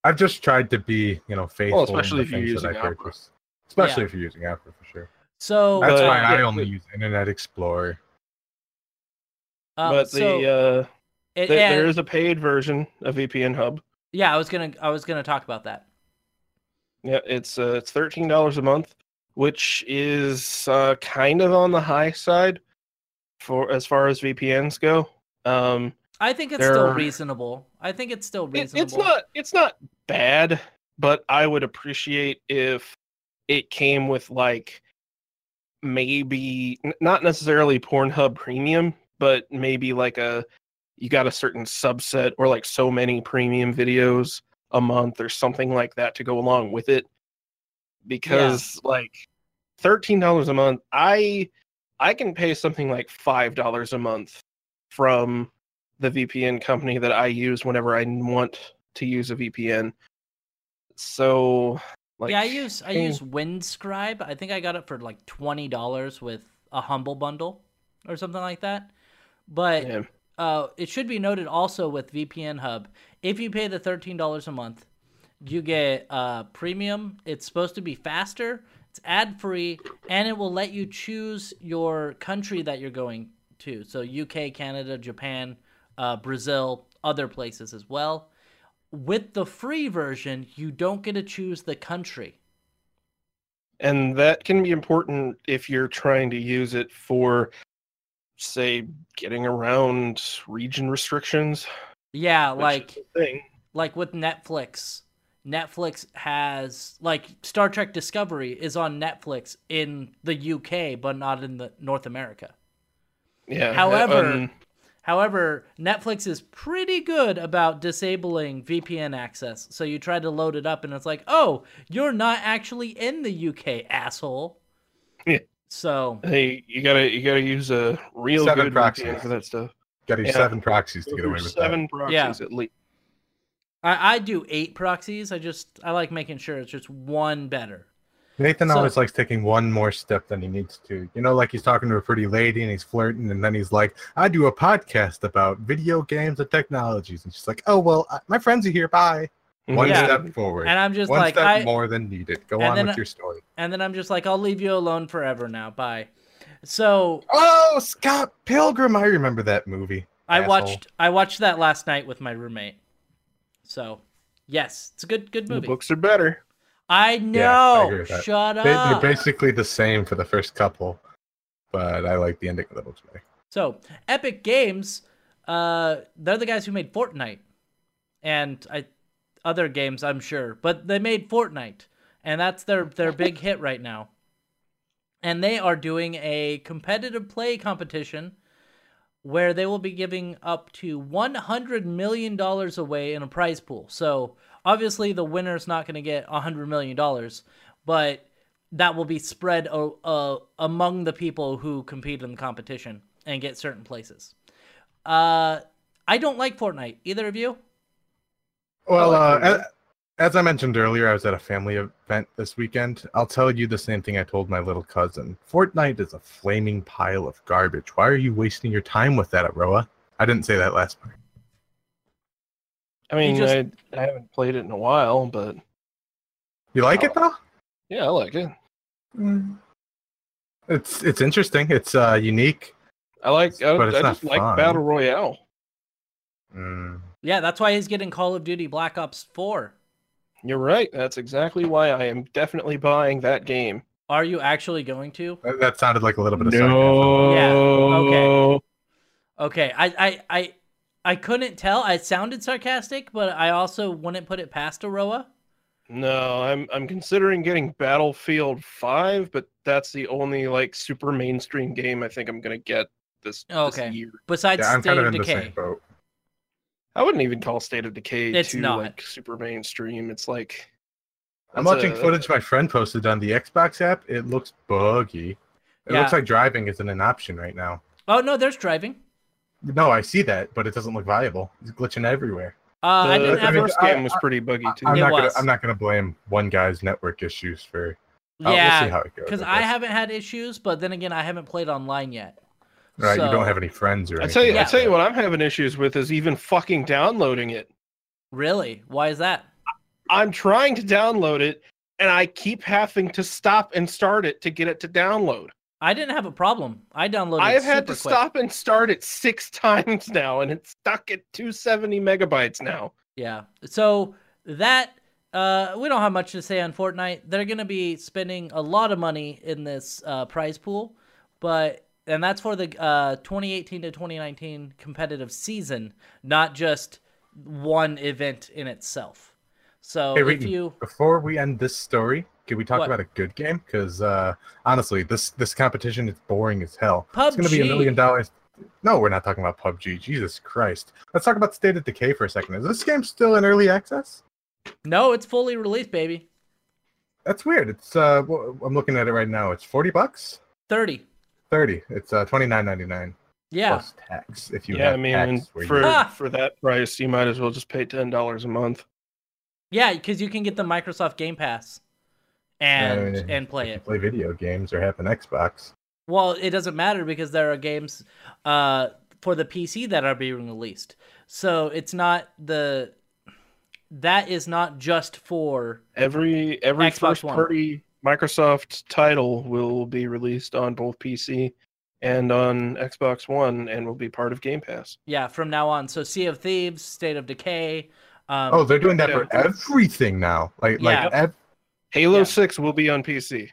I've just tried to be, you know, faithful. in especially the if you're using I Opera. Especially Yeah. if you're using Opera for sure. So, That's But- why I only but- use Internet Explorer. um, but so the uh, it- th- and- is a paid version of VPN Hub. yeah, I was gonna. I was gonna talk about that. Yeah, it's uh, it's thirteen dollars a month, which is uh, kind of on the high side for as far as VPNs go. Um, I think it's still are- reasonable. I think it's still it- reasonable. it's not it's not bad, but I would appreciate if it came with like maybe not necessarily Pornhub Premium, but maybe like a you got a certain subset or like so many premium videos a month or something like that to go along with it because like $13 a month i i can pay something like $5 a month from the vpn company that i use whenever i want to use a vpn so like yeah, I use I eh, use Windscribe. I think I got it for like twenty dollars with a humble bundle or something like that. But yeah. uh, it should be noted also with VPN Hub, if you pay the thirteen dollars a month, you get uh, premium. It's supposed to be faster. It's ad free, and it will let you choose your country that you're going to. So UK, Canada, Japan, uh, Brazil, other places as well. With the free version, you don't get to choose the country. and that can be important if you're trying to use it for say getting around region restrictions Yeah, like like with Netflix. Netflix has like Star Trek Discovery is on Netflix in the UK but not in the North America. yeah However, um, However, Netflix is pretty good about disabling VPN access. So you try to load it up and it's like, "Oh, you're not actually in the UK, asshole." Yeah. So, hey you gotta you gotta use a real Seven good proxies. For that stuff Got to use Yeah. seven proxies to get away with that. seven proxies Yeah. at least I, I do 8 proxies. I just I like making sure it's just one better. Nathan So- always likes taking one more step than he needs to. You know, like he's talking to a pretty lady and he's flirting, and then he's like, "I do a podcast about video games and technologies," and she's like, "Oh well, I- my friends are here. Bye." Mhm. One Yeah. step forward. And I'm just one like step I more than needed. Go on then with I- your story. and then I'm just like I'll leave you alone forever now. Bye. So, Oh, Scott Pilgrim! I remember that movie. I Asshole. watched I watched that last night with my roommate. So, yes, it's a good good movie. the movie. books are better I I know. agree with that. Shut They, they're basically the same for the first couple, but I like the ending of the books better. So, Epic Games, uh, they're the guys who made Fortnite, and I, other games, I'm sure, but they made Fortnite, and that's their their big hit right now. And they are doing a competitive play competition where they will be giving up to 100 million dollars away in a prize pool. So obviously the winner's not going to get 100 million dollars, but that will be spread uh, uh, among the people who compete in the competition and get certain places. Uh, I don't like Fortnite. Either of you? Well, I uh, like as, as I mentioned earlier, I was at a family event this weekend. I'll tell you the same thing I told my little cousin. Fortnite is a flaming pile of garbage. Why are you wasting your time with that, Aroah? I didn't say that last part. I mean, just- I, I haven't played it in a while, but You like it though? yeah, I like it. It's it's interesting. It's uh unique. I like. I, But it's I not just like fun. battle royale. Mm. Yeah, that's why he's getting Call of Duty Black Ops 4. You're right. That's exactly why I am definitely buying that game. Are you actually going to? That, that sounded like a little bit of sarcasm. Yeah, okay. Okay, I, I, I, I couldn't tell. I sounded sarcastic, but I also wouldn't put it past Aroah. No, I'm I'm considering getting Battlefield 5, but that's the only like super mainstream game I think I'm gonna get this, this Okay. year. Besides Yeah, I'm State kind of of in the Decay. Same boat. I wouldn't even call State of Decay It's too not. like super mainstream. It's like I'm watching a- footage my friend posted on the Xbox app. It looks buggy. It Yeah. looks like driving isn't an option right now. Oh no, there's driving. No, I see that, but it doesn't look viable. It's glitching everywhere. Uh, I The, didn't the have I mean, it. first I- game was I- pretty buggy too. I'm It not gonna. I'm not gonna blame one guy's network issues for. uh, we'll Yeah, see how it because I I haven't had issues, but then again, I haven't played online yet. Right, you don't have any friends or I tell you, Yeah. I tell you what I'm having issues with is even fucking downloading it. Really? Why is that? I'm trying to download it, and I keep having to stop and start it to get it to download. I didn't have a problem. I downloaded. I have had to quick. stop and start it six times now, and it's stuck at 270 megabytes now. Yeah. So that uh, we don't have much to say on Fortnite. They're gonna be spending a lot of money in this uh, prize pool, but and that's for the uh, 2018 to 2019 competitive season, not just one event in itself. So Hey, Reetin, you Before we end this story, can we talk What? about a good game? Because uh, honestly, this this competition is boring as hell. It's going to be a million dollars. No, we're not talking about PUBG. Jesus Christ. Let's talk about State of Decay for a second. Is this game still in early access? no, it's fully released, baby. That's weird. It's uh, I'm looking at it right now. It's forty bucks, 30. Thirty. It's uh, twenty nine ninety nine Yeah. plus tax. If you yeah, have I mean, tax for you- Ah! for that price, you might as well just pay ten dollars a month. Yeah, because you can get the Microsoft Game Pass and I mean, and play you it. play video games or have an Xbox. Well, it doesn't matter because there are games uh, for the PC that are being released. So it's not the that is not just for Every every Xbox first One. party Microsoft title will be released on both PC and on Xbox One, and will be part of Game Pass. yeah from now on. So Sea of Thieves, State of Decay. Um, Oh, they're doing that for everything now. Like Yeah. like ev- Halo Yeah. Six will be on PC.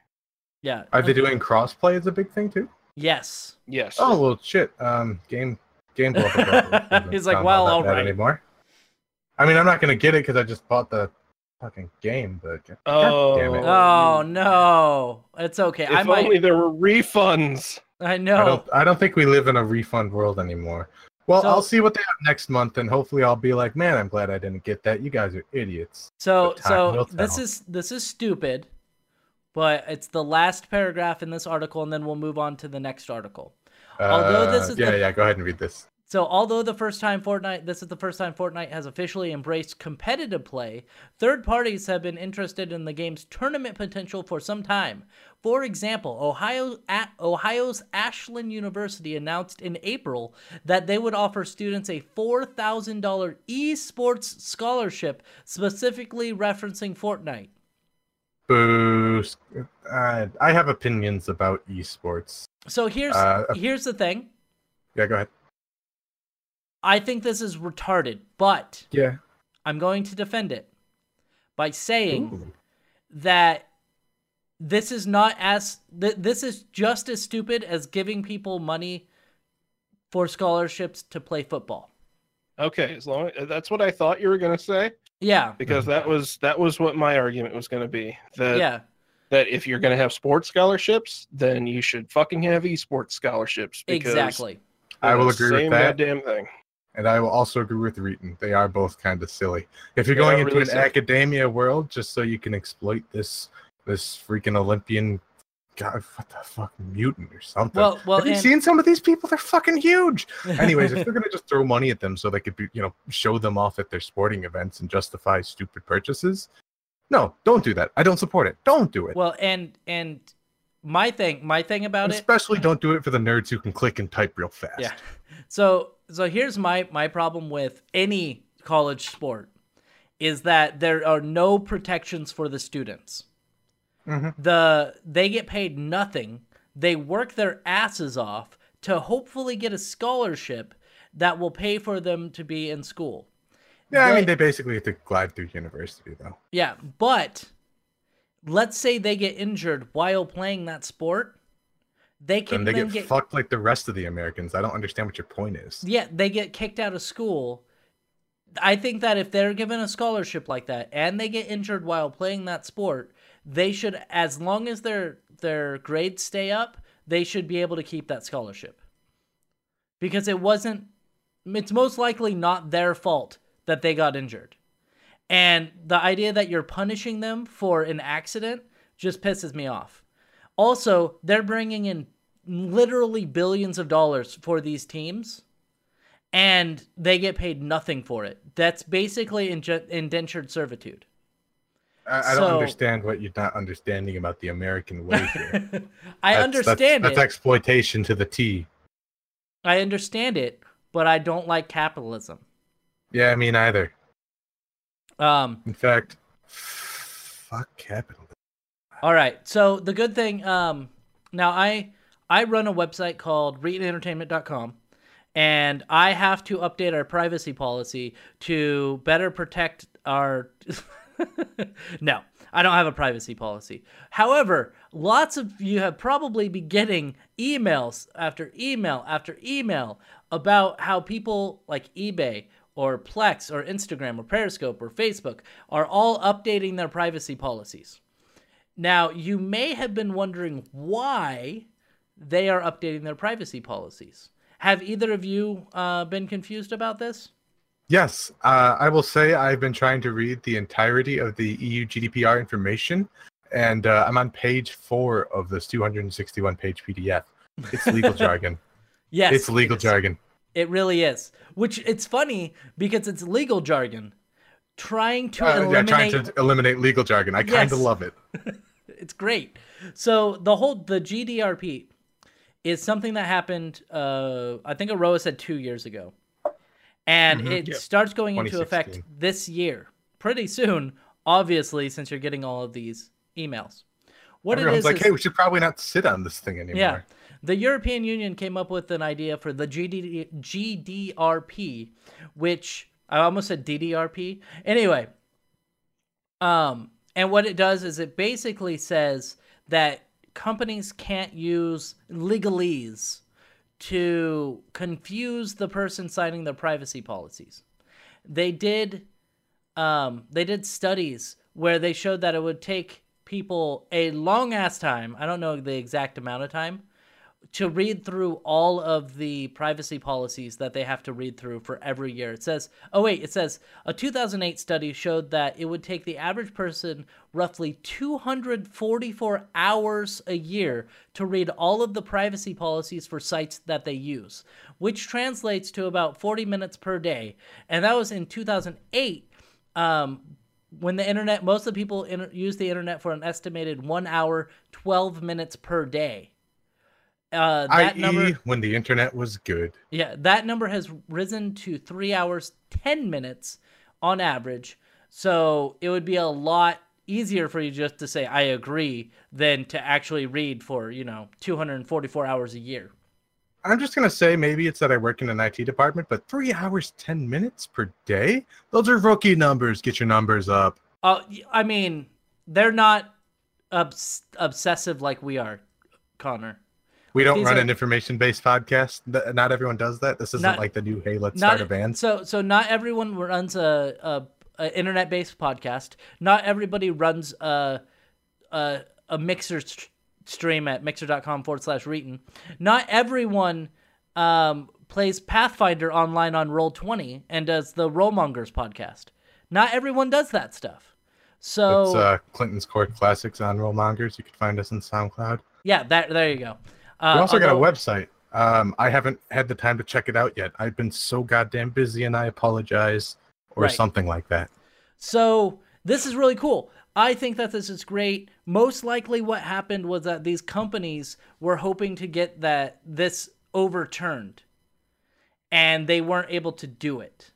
yeah. are they doing crossplay as a big thing too? Yes. Yes. Oh well, shit. Um, game game developer He's like, well, that all bad anymore. I mean, I'm not gonna get it because I just bought the fucking game, but Oh, damn it. Oh no, it's okay. If I might. only there were refunds. I I know. don't. I don't think we live in a refund world anymore. Well, So- I'll see what they have next month, and hopefully, I'll be like, man, I'm glad I didn't get that. You guys are idiots. So so this is this is stupid, but it's the last paragraph in this article, and then we'll move on to the next article. Although this Uh, is yeah, the- yeah. Go ahead and read this. So, although the first time Fortnite, this is the first time Fortnite has officially embraced competitive play, third parties have been interested in the game's tournament potential for some time. For example, Ohio, at Ohio's Ashland University announced in April that they would offer students a $4,000 esports scholarship specifically referencing Fortnite. Boo. Uh, I have opinions about esports. So here's Uh, here's the thing. Yeah, go ahead. I think this is retarded, but Yeah. I'm going to defend it by saying Ooh. that this is not as th- this is just as stupid as giving people money for scholarships to play football. Okay, as long that's what I thought you were gonna say, Yeah. because that was that was what my argument was gonna be. That yeah. that if you're gonna have sports scholarships, then you should fucking have esports scholarships. Because Exactly. I will the agree with same that. Goddamn thing. And I will also agree with Reetin. They are both kind of silly. If you're They going into really an silly. academia world just so you can exploit this this freaking Olympian God, what the fuck, mutant or something. Well, well, Have you and- seen some of these people? They're fucking huge. Anyways, if they're gonna just throw money at them so they could be, you know, show them off at their sporting events and justify stupid purchases, no, don't do that. I don't support it. Don't do it. well, and and my thing, my thing about And it, especially don't do it for the nerds who can click and type real fast. Yeah. So so here's my my problem with any college sport is that there are no protections for the students. Mhm. The they get paid nothing. They work their asses off to hopefully get a scholarship that will pay for them to be in school. Yeah, I mean they basically have to glide through university though. Yeah, but let's say they get injured while playing that sport, they can And they get, get fucked like the rest of the Americans. I don't understand what your point is. Yeah, they get kicked out of school. I think that if they're given a scholarship like that and they get injured while playing that sport, they should as long as their their grades stay up, they should be able to keep that scholarship. Because it wasn't it's most likely not their fault that they got injured. And the idea that you're punishing them for an accident just pisses me off. Also, they're bringing in literally billions of dollars for these teams and they get paid nothing for it. That's basically indentured servitude. I, I don't understand what you're not understanding about the American way here. I That's- understand that's, it. That's exploitation to the T. I understand it, but I don't like capitalism. Yeah, me neither. Um, In fact, fuck capitalism. All right. So the good thing, um, now I I run a website called reetinentertainment.com and I have to update our privacy policy to better protect our No, I don't have a privacy policy. However, lots of you have probably been getting emails after email after email about how people like eBay or Plex or Instagram or Periscope or Facebook are all updating their privacy policies. Now, you may have been wondering why they are updating their privacy policies. Have either of you uh, been confused about this? Yes, uh, I will say I've been trying to read the entirety of the EU GDPR information, and uh, I'm on page four of this 261 page PDF. It's legal jargon. Yes, it's legal it jargon. It really is. Which it's funny because it's legal jargon, trying to Uh, yeah, eliminate. trying to eliminate legal jargon. I kind Yes. of love it. It's great. So the whole the GDRP is something that happened. Uh, I think Aroah said two years ago, and it Yeah. starts going into effect this year, pretty soon. Obviously, since you're getting all of these emails, what it Everyone's is like, is hey, we should probably not sit on this thing anymore. yeah. The European Union came up with an idea for the GD, GDRP, which I almost said DDRP. Anyway, um, and what it does is it basically says that companies can't use legalese to confuse the person signing their privacy policies. They did um, they did studies where they showed that it would take people a long ass time. I don't know the exact amount of time to read through all of the privacy policies that they have to read through for every year. It says, oh, wait, it says a 2008 study showed that it would take the average person roughly 244 hours a year to read all of the privacy policies for sites that they use, which translates to about 40 minutes per day. And that was in 2008. Um, when the internet, most of the people use the internet for an estimated one hour, 12 minutes per day. Uh, that I.e., number, when the internet was good. yeah, that number has risen to three hours, 10 minutes on average. So it would be a lot easier for you just to say, I agree, than to actually read for, you know, 244 hours a year. I'm just gonna say maybe it's that I work in an IT department, but three hours ten minutes per day? Those are rookie numbers. Get your numbers up. Uh, I mean, they're not obs- obsessive like we are, Connor. We don't These run are- an information-based podcast. Not everyone does that. This isn't Not- like the new "Hey, let's not start a band." so so not everyone runs a, a, internet based podcast not everybody runs a a, a mixer st- stream at mixer.com forward slash reetin not everyone um, plays pathfinder online on roll 20 and does the rollmongers podcast not everyone does that stuff So it's uh, Clinton's Court Classics on Rollmongers. You can find us on SoundCloud. yeah, that there you go. Uh, we also got a website. Um, I haven't had the time to check it out yet. I've been so goddamn busy, and I apologize, or Right. something like that. So this is really cool. I think that this is great. Most likely, what happened was that these companies were hoping to get that this overturned, and they weren't able to do it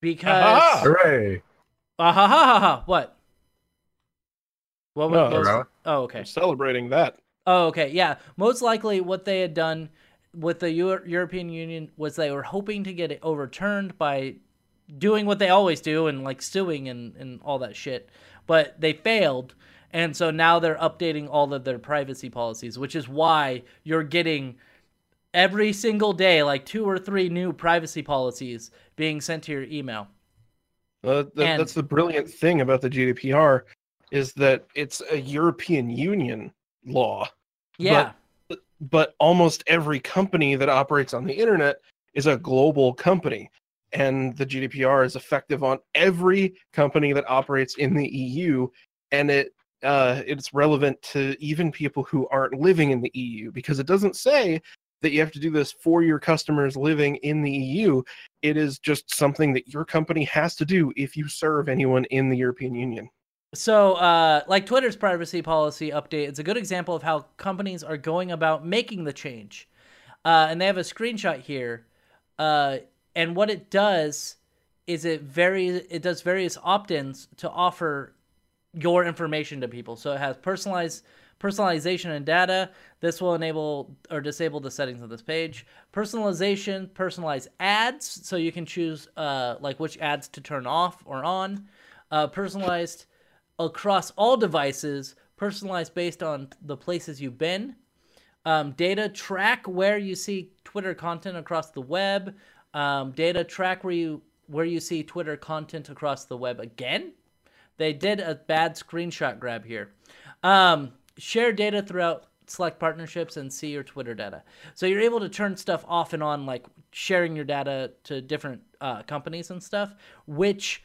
because Aha! Hooray! Ah, ha, ha, ha, ha. what? What, No, what was- Oh, okay. We're celebrating that. Oh, okay. Yeah. Most likely, what they had done with the Eu- European Union was they were hoping to get it overturned by doing what they always do and like suing and, and all that shit. But they failed. And so now they're updating all of their privacy policies, which is why you're getting every single day like two or three new privacy policies being sent to your email. Uh, th- And- that's the brilliant thing about the GDPR is that it's a European Union law, Yeah. but almost every company that operates on the internet is a global company. And the GDPR is effective on every company that operates in the EU, and it uh, it's relevant to even people who aren't living in the EU because it doesn't say that you have to do this for your customers living in the EU. It is just something that your company has to do if you serve anyone in the European Union. So, uh, like Twitter's privacy policy update, it's a good example of how companies are going about making the change. Uh, and they have a screenshot here. Uh, and what it does is it very it does various opt-ins to offer your information to people. So it has personalized personalization and data. This will enable or disable the settings of this page. Personalization, personalized ads, so you can choose uh, like which ads to turn off or on. Uh, personalized across all devices, personalized based on the places you've been. Um, data track where you see Twitter content across the web. Um, data track where you where you see Twitter content across the web again. They did a bad screenshot grab here. Um, share data throughout select partnerships and see your Twitter data. So you're able to turn stuff off and on, like sharing your data to different uh, companies and stuff, which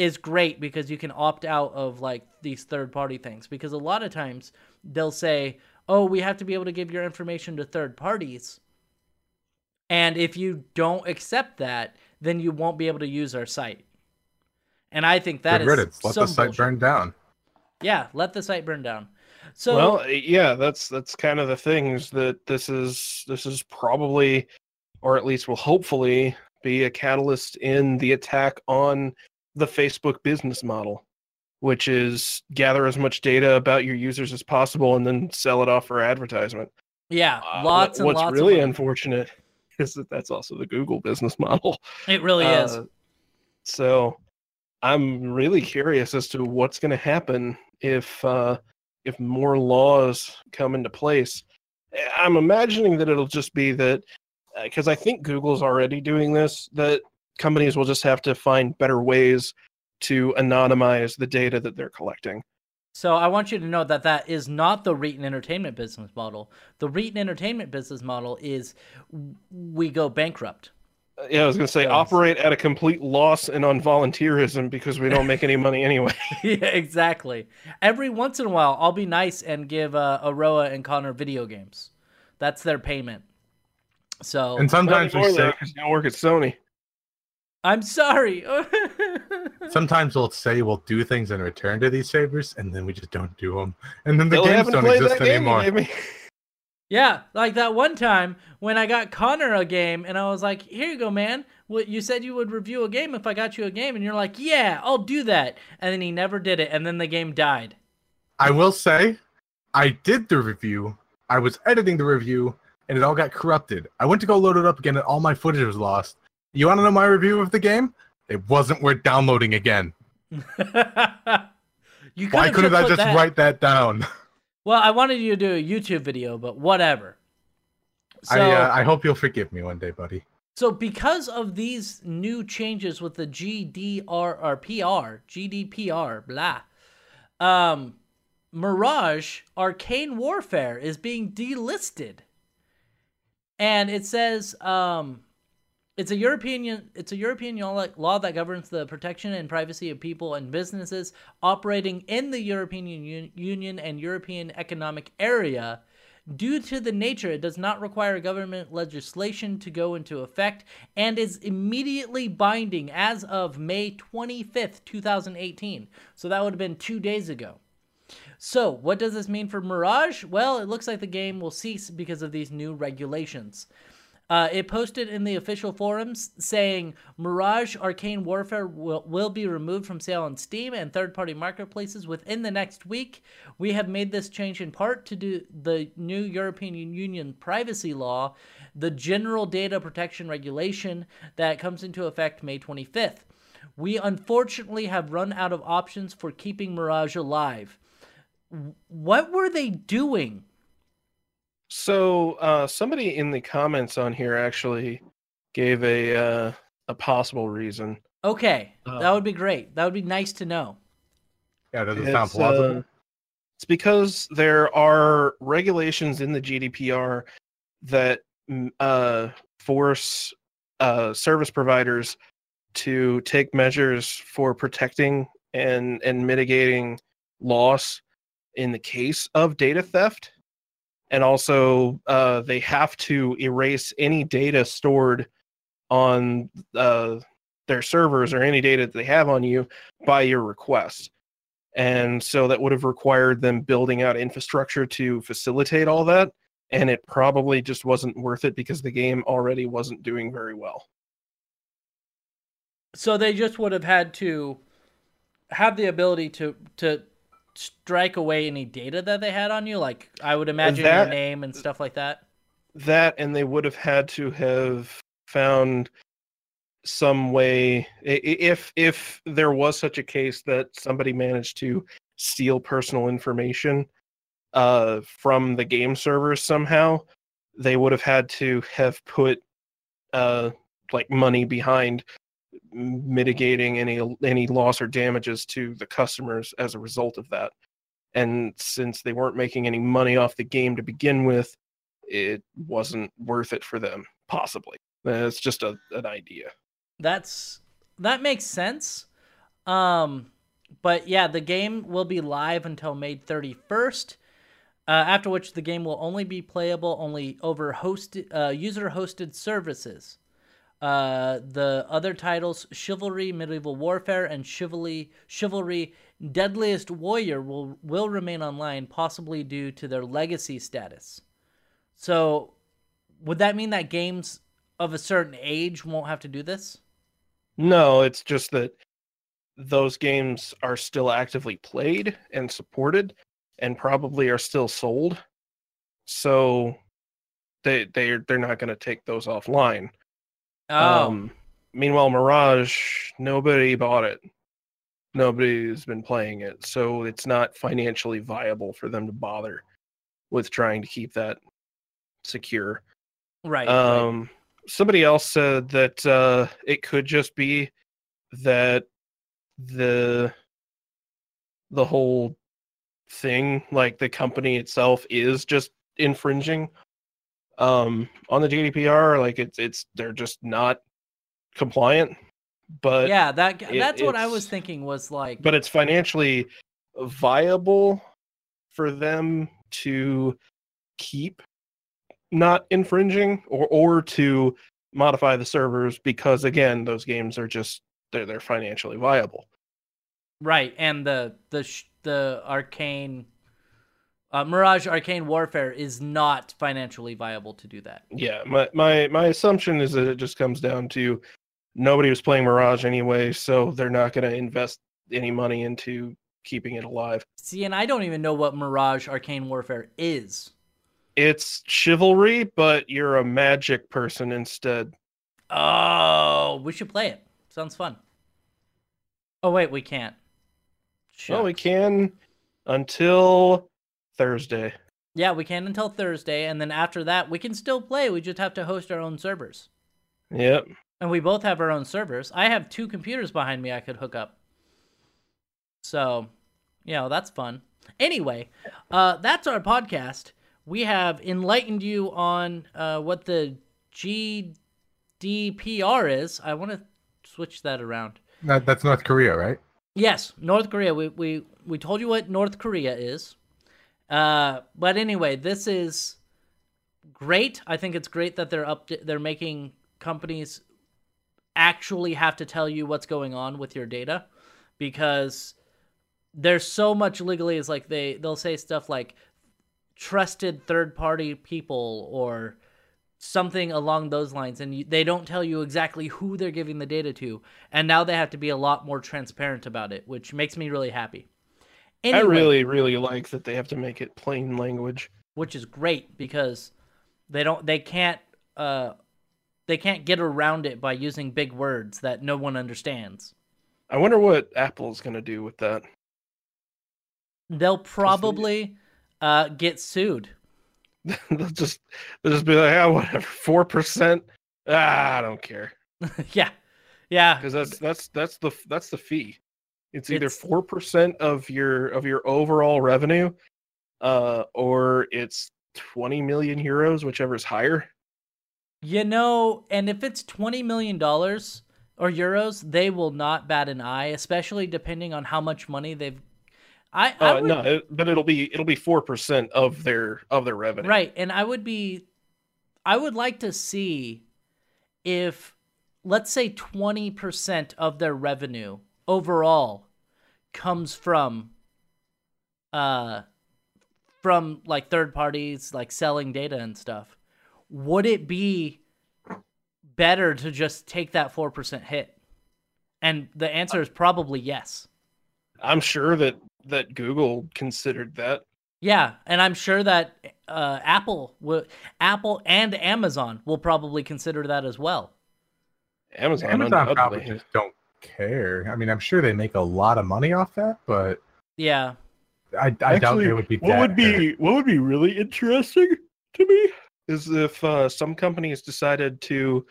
is great because you can opt out of like these third party things. Because a lot of times they'll say, oh, we have to be able to give your information to third parties. And if you don't accept that, then you won't be able to use our site. And I think that Good is. Let some the site bullshit. burn down. Yeah, let the site burn down. So well, yeah, that's that's kind of the things that this is this is probably or at least will hopefully be a catalyst in the attack on the Facebook business model, which is gather as much data about your users as possible and then sell it off for advertisement. yeah, Uh, lots what- and what's lots. really unfortunate is that that's also the Google business model. it really is. Uh, So I'm really curious as to what's going to happen if uh, if more laws come into place. Eh, I'm imagining that it'll just be that because I think Google's already doing this. That companies will just have to find better ways to anonymize the data that they're collecting. So I want you to know that that is not the Reetin Entertainment business model. The Reetin Entertainment business model is we go bankrupt. Uh, Yeah, I was going to say Yes. operate at a complete loss and on volunteerism because we don't make any money anyway. yeah, exactly. Every once in a while, I'll be nice and give uh, Aroah and Connor video games. That's their payment. So And sometimes we say, because you don't work at Sony. I'm sorry. sometimes we'll say we'll do things in return to these favors, and then we just don't do them, and then the Still games don't exist that game anymore. Yeah, like that one time when I got Connor a game and I was like, "Here you go, man. What you said you would review a game if I got you a game." And you're like, "Yeah, I'll do that." And then he never did it and then the game died. I will say, I did the review. I was editing the review, and it all got corrupted. I went to go load it up again, and all my footage was lost. You want to know my review of the game? It wasn't worth downloading again. you Why couldn't I just that- write that down? Well, I wanted you to do a YouTube video, but whatever. So, I uh, I hope you'll forgive me one day, buddy. so because of these new changes with the GDR or PR, GDPR, blah, um, Mirage Arcane Warfare is being delisted, and it says um, It's a European it's a European law that governs the protection and privacy of people and businesses operating in the European Union and European Economic Area. Due to the nature, it does not require government legislation to go into effect and is immediately binding as of May 25th, 2018. So that would have been two days ago. So, what does this mean for Mirage? Well, it looks like the game will cease because of these new regulations. Uh, it posted in the official forums saying Mirage Arcane Warfare will, will be removed from sale on Steam and third party marketplaces within the next week. We have made this change in part to do the new European Union privacy law, the General Data Protection Regulation that comes into effect May 25th. We unfortunately have run out of options for keeping Mirage alive. What were they doing? So uh, somebody in the comments on here actually gave a uh, a possible reason. Okay, that would be great. That would be nice to know. Yeah, it does it sound plausible? Uh, it's because there are regulations in the GDPR that uh, force uh, service providers to take measures for protecting and and mitigating loss in the case of data theft and also uh, they have to erase any data stored on uh, their servers or any data that they have on you by your request. And so that would have required them building out infrastructure to facilitate all that. And it probably just wasn't worth it because the game already wasn't doing very well. So they just would have had to have the ability to to strike away any data that they had on you? Like I would imagine that, your name and stuff like that. That and they would have had to have found some way if if there was such a case that somebody managed to steal personal information uh from the game servers somehow they would have had to have put uh like money behind mitigating any any loss or damages to the customers as a result of that. And since they weren't making any money off the game to begin with, it wasn't worth it for them. Possibly, it's just a, an idea. That's that makes sense. Um, but yeah, the game will be live until May 31st. Uh, after which the game will only be playable only over hosted uh, user hosted services. Uh, the other titles, Chivalry, Medieval Warfare, and Chivalry, Chivalry, Deadliest Warrior, will will remain online, possibly due to their legacy status. So, would that mean that games of a certain age won't have to do this? No, it's just that those games are still actively played and supported, and probably are still sold. So, they they they're not going to take those offline Oh. Um, meanwhile, Mirage, nobody bought it. Nobody's been playing it, so it's not financially viable for them to bother with trying to keep that secure. Right. Um, right. somebody else said that uh, it could just be that the the whole thing, like the company itself, is just infringing um, on the GDPR. Like it's it's they're just not compliant. But yeah, that it, that's what I was thinking was like. But it's financially viable for them to keep not infringing or or to modify the servers because again those games are just they're they're financially viable right and the the the arcane uh, Mirage Arcane Warfare is not financially viable to do that. Yeah, my, my my assumption is that it just comes down to nobody was playing Mirage anyway, so they're not going to invest any money into keeping it alive. See, and I don't even know what Mirage Arcane Warfare is. It's chivalry, but you're a magic person instead. Oh, we should play it. Sounds fun. Oh wait, we can't. Shucks. Well, we can until Thursday. Yeah, we can until Thursday, and then after that, we can still play. We just have to host our own servers. Yep. And we both have our own servers. I have two computers behind me I could hook up. So, you know, that's fun. Anyway, uh, that's our podcast. We have enlightened you on uh, what the GDPR is. I want to switch that around. That, that's North Korea, right? Yes, North Korea. We we we told you what North Korea is. Uh, but anyway, this is great. I think it's great that they're up. they're making companies actually have to tell you what's going on with your data because there's so much legally is like they they'll say stuff like trusted third party people or something along those lines and you, they don't tell you exactly who they're giving the data to and now they have to be a lot more transparent about it which makes me really happy I really, really like that they have to make it plain language. which is great because they don't they can't uh they can't get around it by using big words that no one understands I wonder what Apple's gonna do with that. they'll probably uh get sued they'll just they'll just be like, ah, whatever, four percent. Ah, I don't care yeah yeah because that's that's that's the that's the fee. It's either four percent of your of your overall revenue, uh, or it's twenty million euros, whichever is higher. You know, and if it's twenty million dollars or euros, they will not bat an eye, especially depending on how much money they've. I, I Uh, would, no, it, but it'll be it'll be four percent of their of their revenue. right, and I would be, I would like to see if, let's say, twenty percent of their revenue overall comes from, uh, from like third parties, like selling data and stuff. Would it be better to just take that 4% hit? And the answer is probably yes. I'm sure that that Google considered that. Yeah, and I'm sure that uh, Apple will, Apple and Amazon will probably consider that as well. Amazon, Amazon probably just don't care. I mean, I'm sure they make a lot of money off that, but Yeah, I, I doubt Actually, they would be. what that would hurt. be what would be really interesting to me is if uh, some companies decided to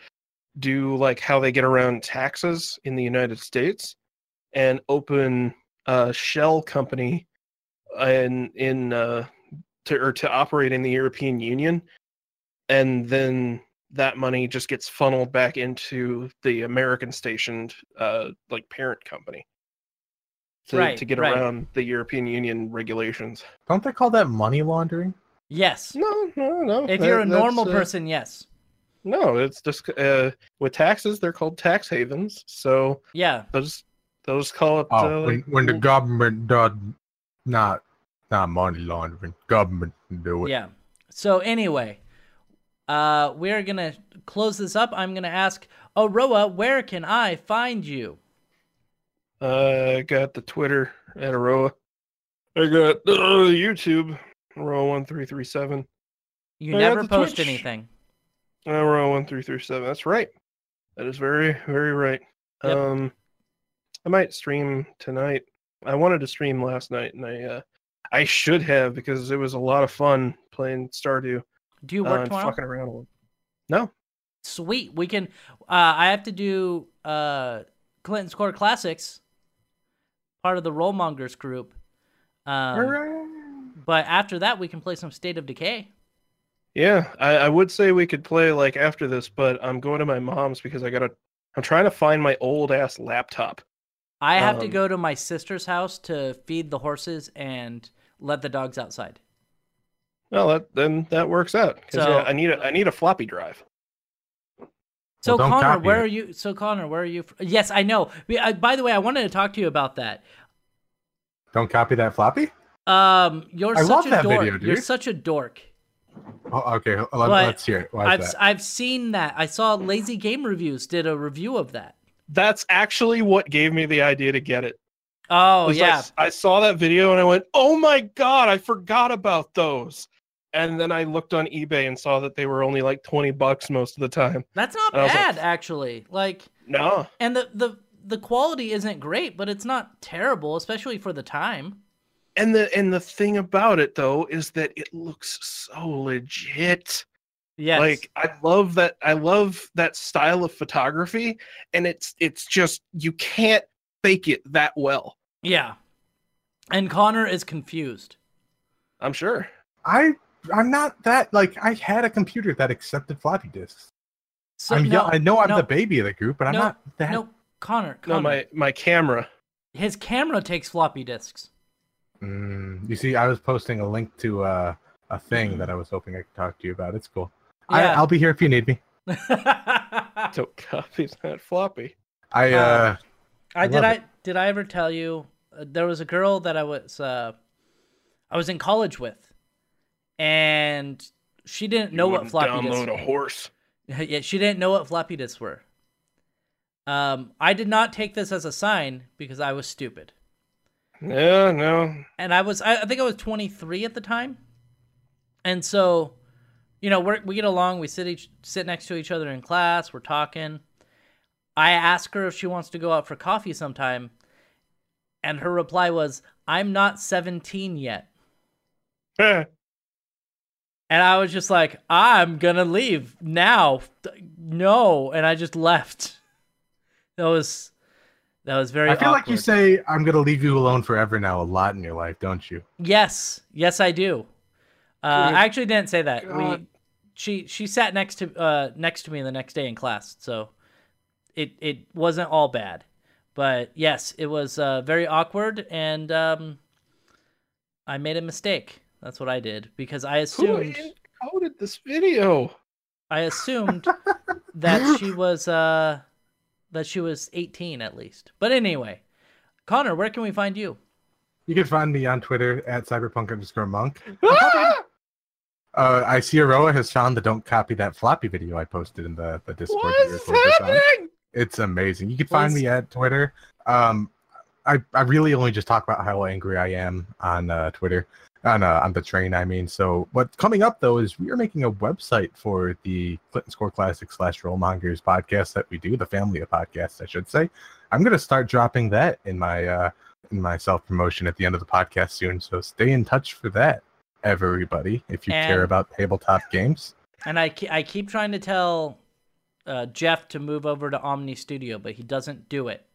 do like how they get around taxes in the United States and open a shell company in in uh, to or to operate in the European Union, and then that money just gets funneled back into the American stationed uh, like parent company to, Right, to get right. around the European Union regulations. Don't they call that money laundering? yes. No, no, no. If that- you're a normal uh, person, yes. no, it's just uh, with taxes. They're called tax havens. So Yeah, those those call it. Oh, uh, when, when the government does not not money laundering, government do it. yeah. So anyway, uh, we're gonna close this up. I'm gonna ask Aroah, where can I find you? uh, I got the Twitter at Aroah. I got uh, YouTube Aroah one three three seven. You I never post Twitch. anything. Aroah one three three seven. That's right. That is very very right. Yep. Um, I might stream tonight. I wanted to stream last night, and I uh, I should have because it was a lot of fun playing Stardew. Do you uh, work and tomorrow? fucking around. No, Sweet. We can. Uh, I have to do uh, Clinton's Court Classics, part of the Rollmongers group. Um, but after that, we can play some State of Decay. Yeah, I, I would say we could play like after this, but I'm going to my mom's because I gotta. I'm trying to find my old ass laptop. I have to Um, go to my sister's house to feed the horses and let the dogs outside. Well, that then that works out. So- yeah, I need a I need a floppy drive. So don't Connor, where it. are you? So Connor, where are you? fr- Yes, I know. We- I, by the way, I wanted to talk to you about that. Don't copy that floppy. Um, you're I such love a that dork. video, You're such a dork. Oh, okay, let, us hear it. Why I've that? I've seen that. I saw Lazy Game Reviews did a review of that. That's actually what gave me the idea to get it. Oh was I yeah, saw that video and I went, "Oh my god, I forgot about those." And then I looked on eBay and saw that they were only like twenty bucks most of the time. that's not I was like- bad actually. Like, No, and the the the quality isn't great, but it's not terrible, especially for the time. and the and the thing about it though is that it looks so legit. Yes. Like I love that. I love that style of photography, and it's it's just you can't fake it that well. yeah. And Connor is confused. I'm sure. I I'm not that like I had a computer that accepted floppy disks. So I'm no, yo- I know I'm no, the baby of the group, but I'm no, not that. No, Connor. Connor. No, my my camera. His camera takes floppy disks. Mm, you see, I was posting a link to uh, a thing that I was hoping I could talk to you about. It's cool. I, Yeah. I'll be here if you need me. So copy's not floppy. I Uh, uh, I did I it. did I ever tell you uh, there was a girl that I was uh I was in college with and she didn't know You what wouldn't floppy disks download a horse. yeah, she didn't know what floppy disks were. Um I did not take this as a sign because I was stupid. No, no. And I was I, I think I was 23 at the time. And so you know, we we get along, we sit each sit next to each other in class, we're talking. I ask her if she wants to go out for coffee sometime, and her reply was, "I'm not 17 yet." And I was just like, "I'm gonna leave now." No, and I just left. That was that was very. I feel like you say I'm gonna leave you alone forever now a lot in your life, don't you? Yes, yes, I do. Uh, I actually didn't say that. God. We, she, she sat next to, uh, next to me the next day in class, so it, it wasn't all bad. But yes, it was uh, very awkward, and um, I made a mistake. That's what I did because I assumed Who assumed, encoded this video? I assumed that she was, uh, that she was 18 at least. But anyway, Connor, where can we find you? You can find me on Twitter at cyberpunk underscore monk. Ah! Uh, I see Aroah has found the don't copy that floppy video I posted in the, the Discord. What that is you're focused on. happening? It's amazing. You can find Was- me at Twitter. Um, I, I really only just talk about how angry I am on uh, Twitter, on uh, on the train. I mean, so what's coming up though is we are making a website for the Clinton Score Classic slash Rollmongers podcast that we do, the family of podcasts, I should say. I'm gonna start dropping that in my uh, in my self promotion at the end of the podcast soon. So stay in touch for that, everybody, if you care about tabletop games. And I, I keep trying to tell uh, Jeff to move over to Omny Studio, but he doesn't do it.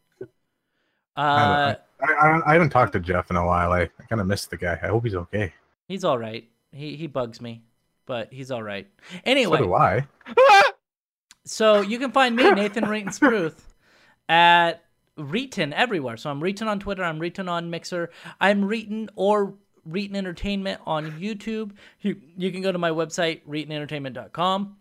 Uh, I, I, I haven't talked to Jeff in a while. I, I kind of missed the guy. I hope he's okay. he's all right. He he bugs me, but he's all right. Anyway, So do I. So you can find me Nathan Reetin Spruth at Reetin everywhere. So I'm Reetin on Twitter. I'm Reetin on Mixer. I'm Reetin or Reetin Entertainment on YouTube. You you can go to my website reetinentertainment.com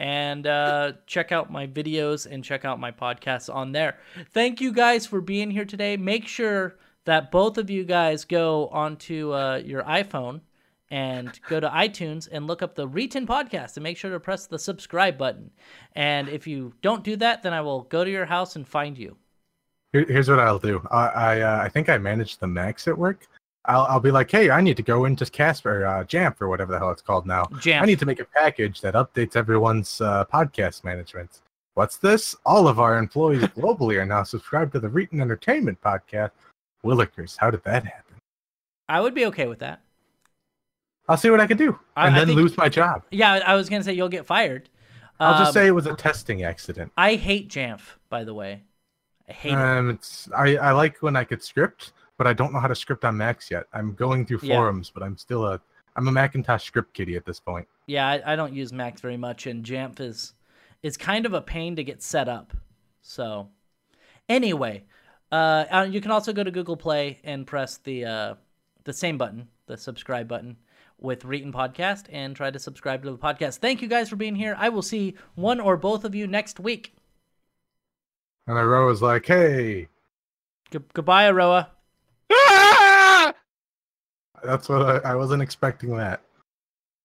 and uh, check out my videos and check out my podcasts on there. Thank you guys for being here today. Make sure that both of you guys go onto uh, your iPhone and go to iTunes and look up the Reetin podcast and make sure to press the subscribe button. And if you don't do that, then I will go to your house and find you. Here, here's what I'll do. I I, uh, I think I managed the Macs at work. I'll I'll be like, hey, I need to go into Casper, uh, Jamf, or whatever the hell it's called now. Jam. I need to make a package that updates everyone's uh, podcast management. What's this? All of our employees globally are now subscribed to the Reetin Entertainment podcast. Willikers, how did that happen? I would be okay with that. I'll see what I can do, I- and I then think- lose my job. Yeah, I was gonna say you'll get fired. I'll just Um, say it was a testing accident. I hate Jamf. By the way, I hate it. Um, it's I, I like when I could script, but I don't know how to script on Macs yet. I'm going through Yeah. forums, but I'm still a I'm a Macintosh script kitty at this point. Yeah, I, I don't use Macs very much, and Jamf is is kind of a pain to get set up. So, anyway, uh, uh, you can also go to Google Play and press the uh, the same button, the subscribe button, with Reetin Podcast, and try to subscribe to the podcast. Thank you guys for being here. I will see one or both of you next week. And I was like, hey, G- goodbye, Aroah. That's what I, I wasn't expecting that.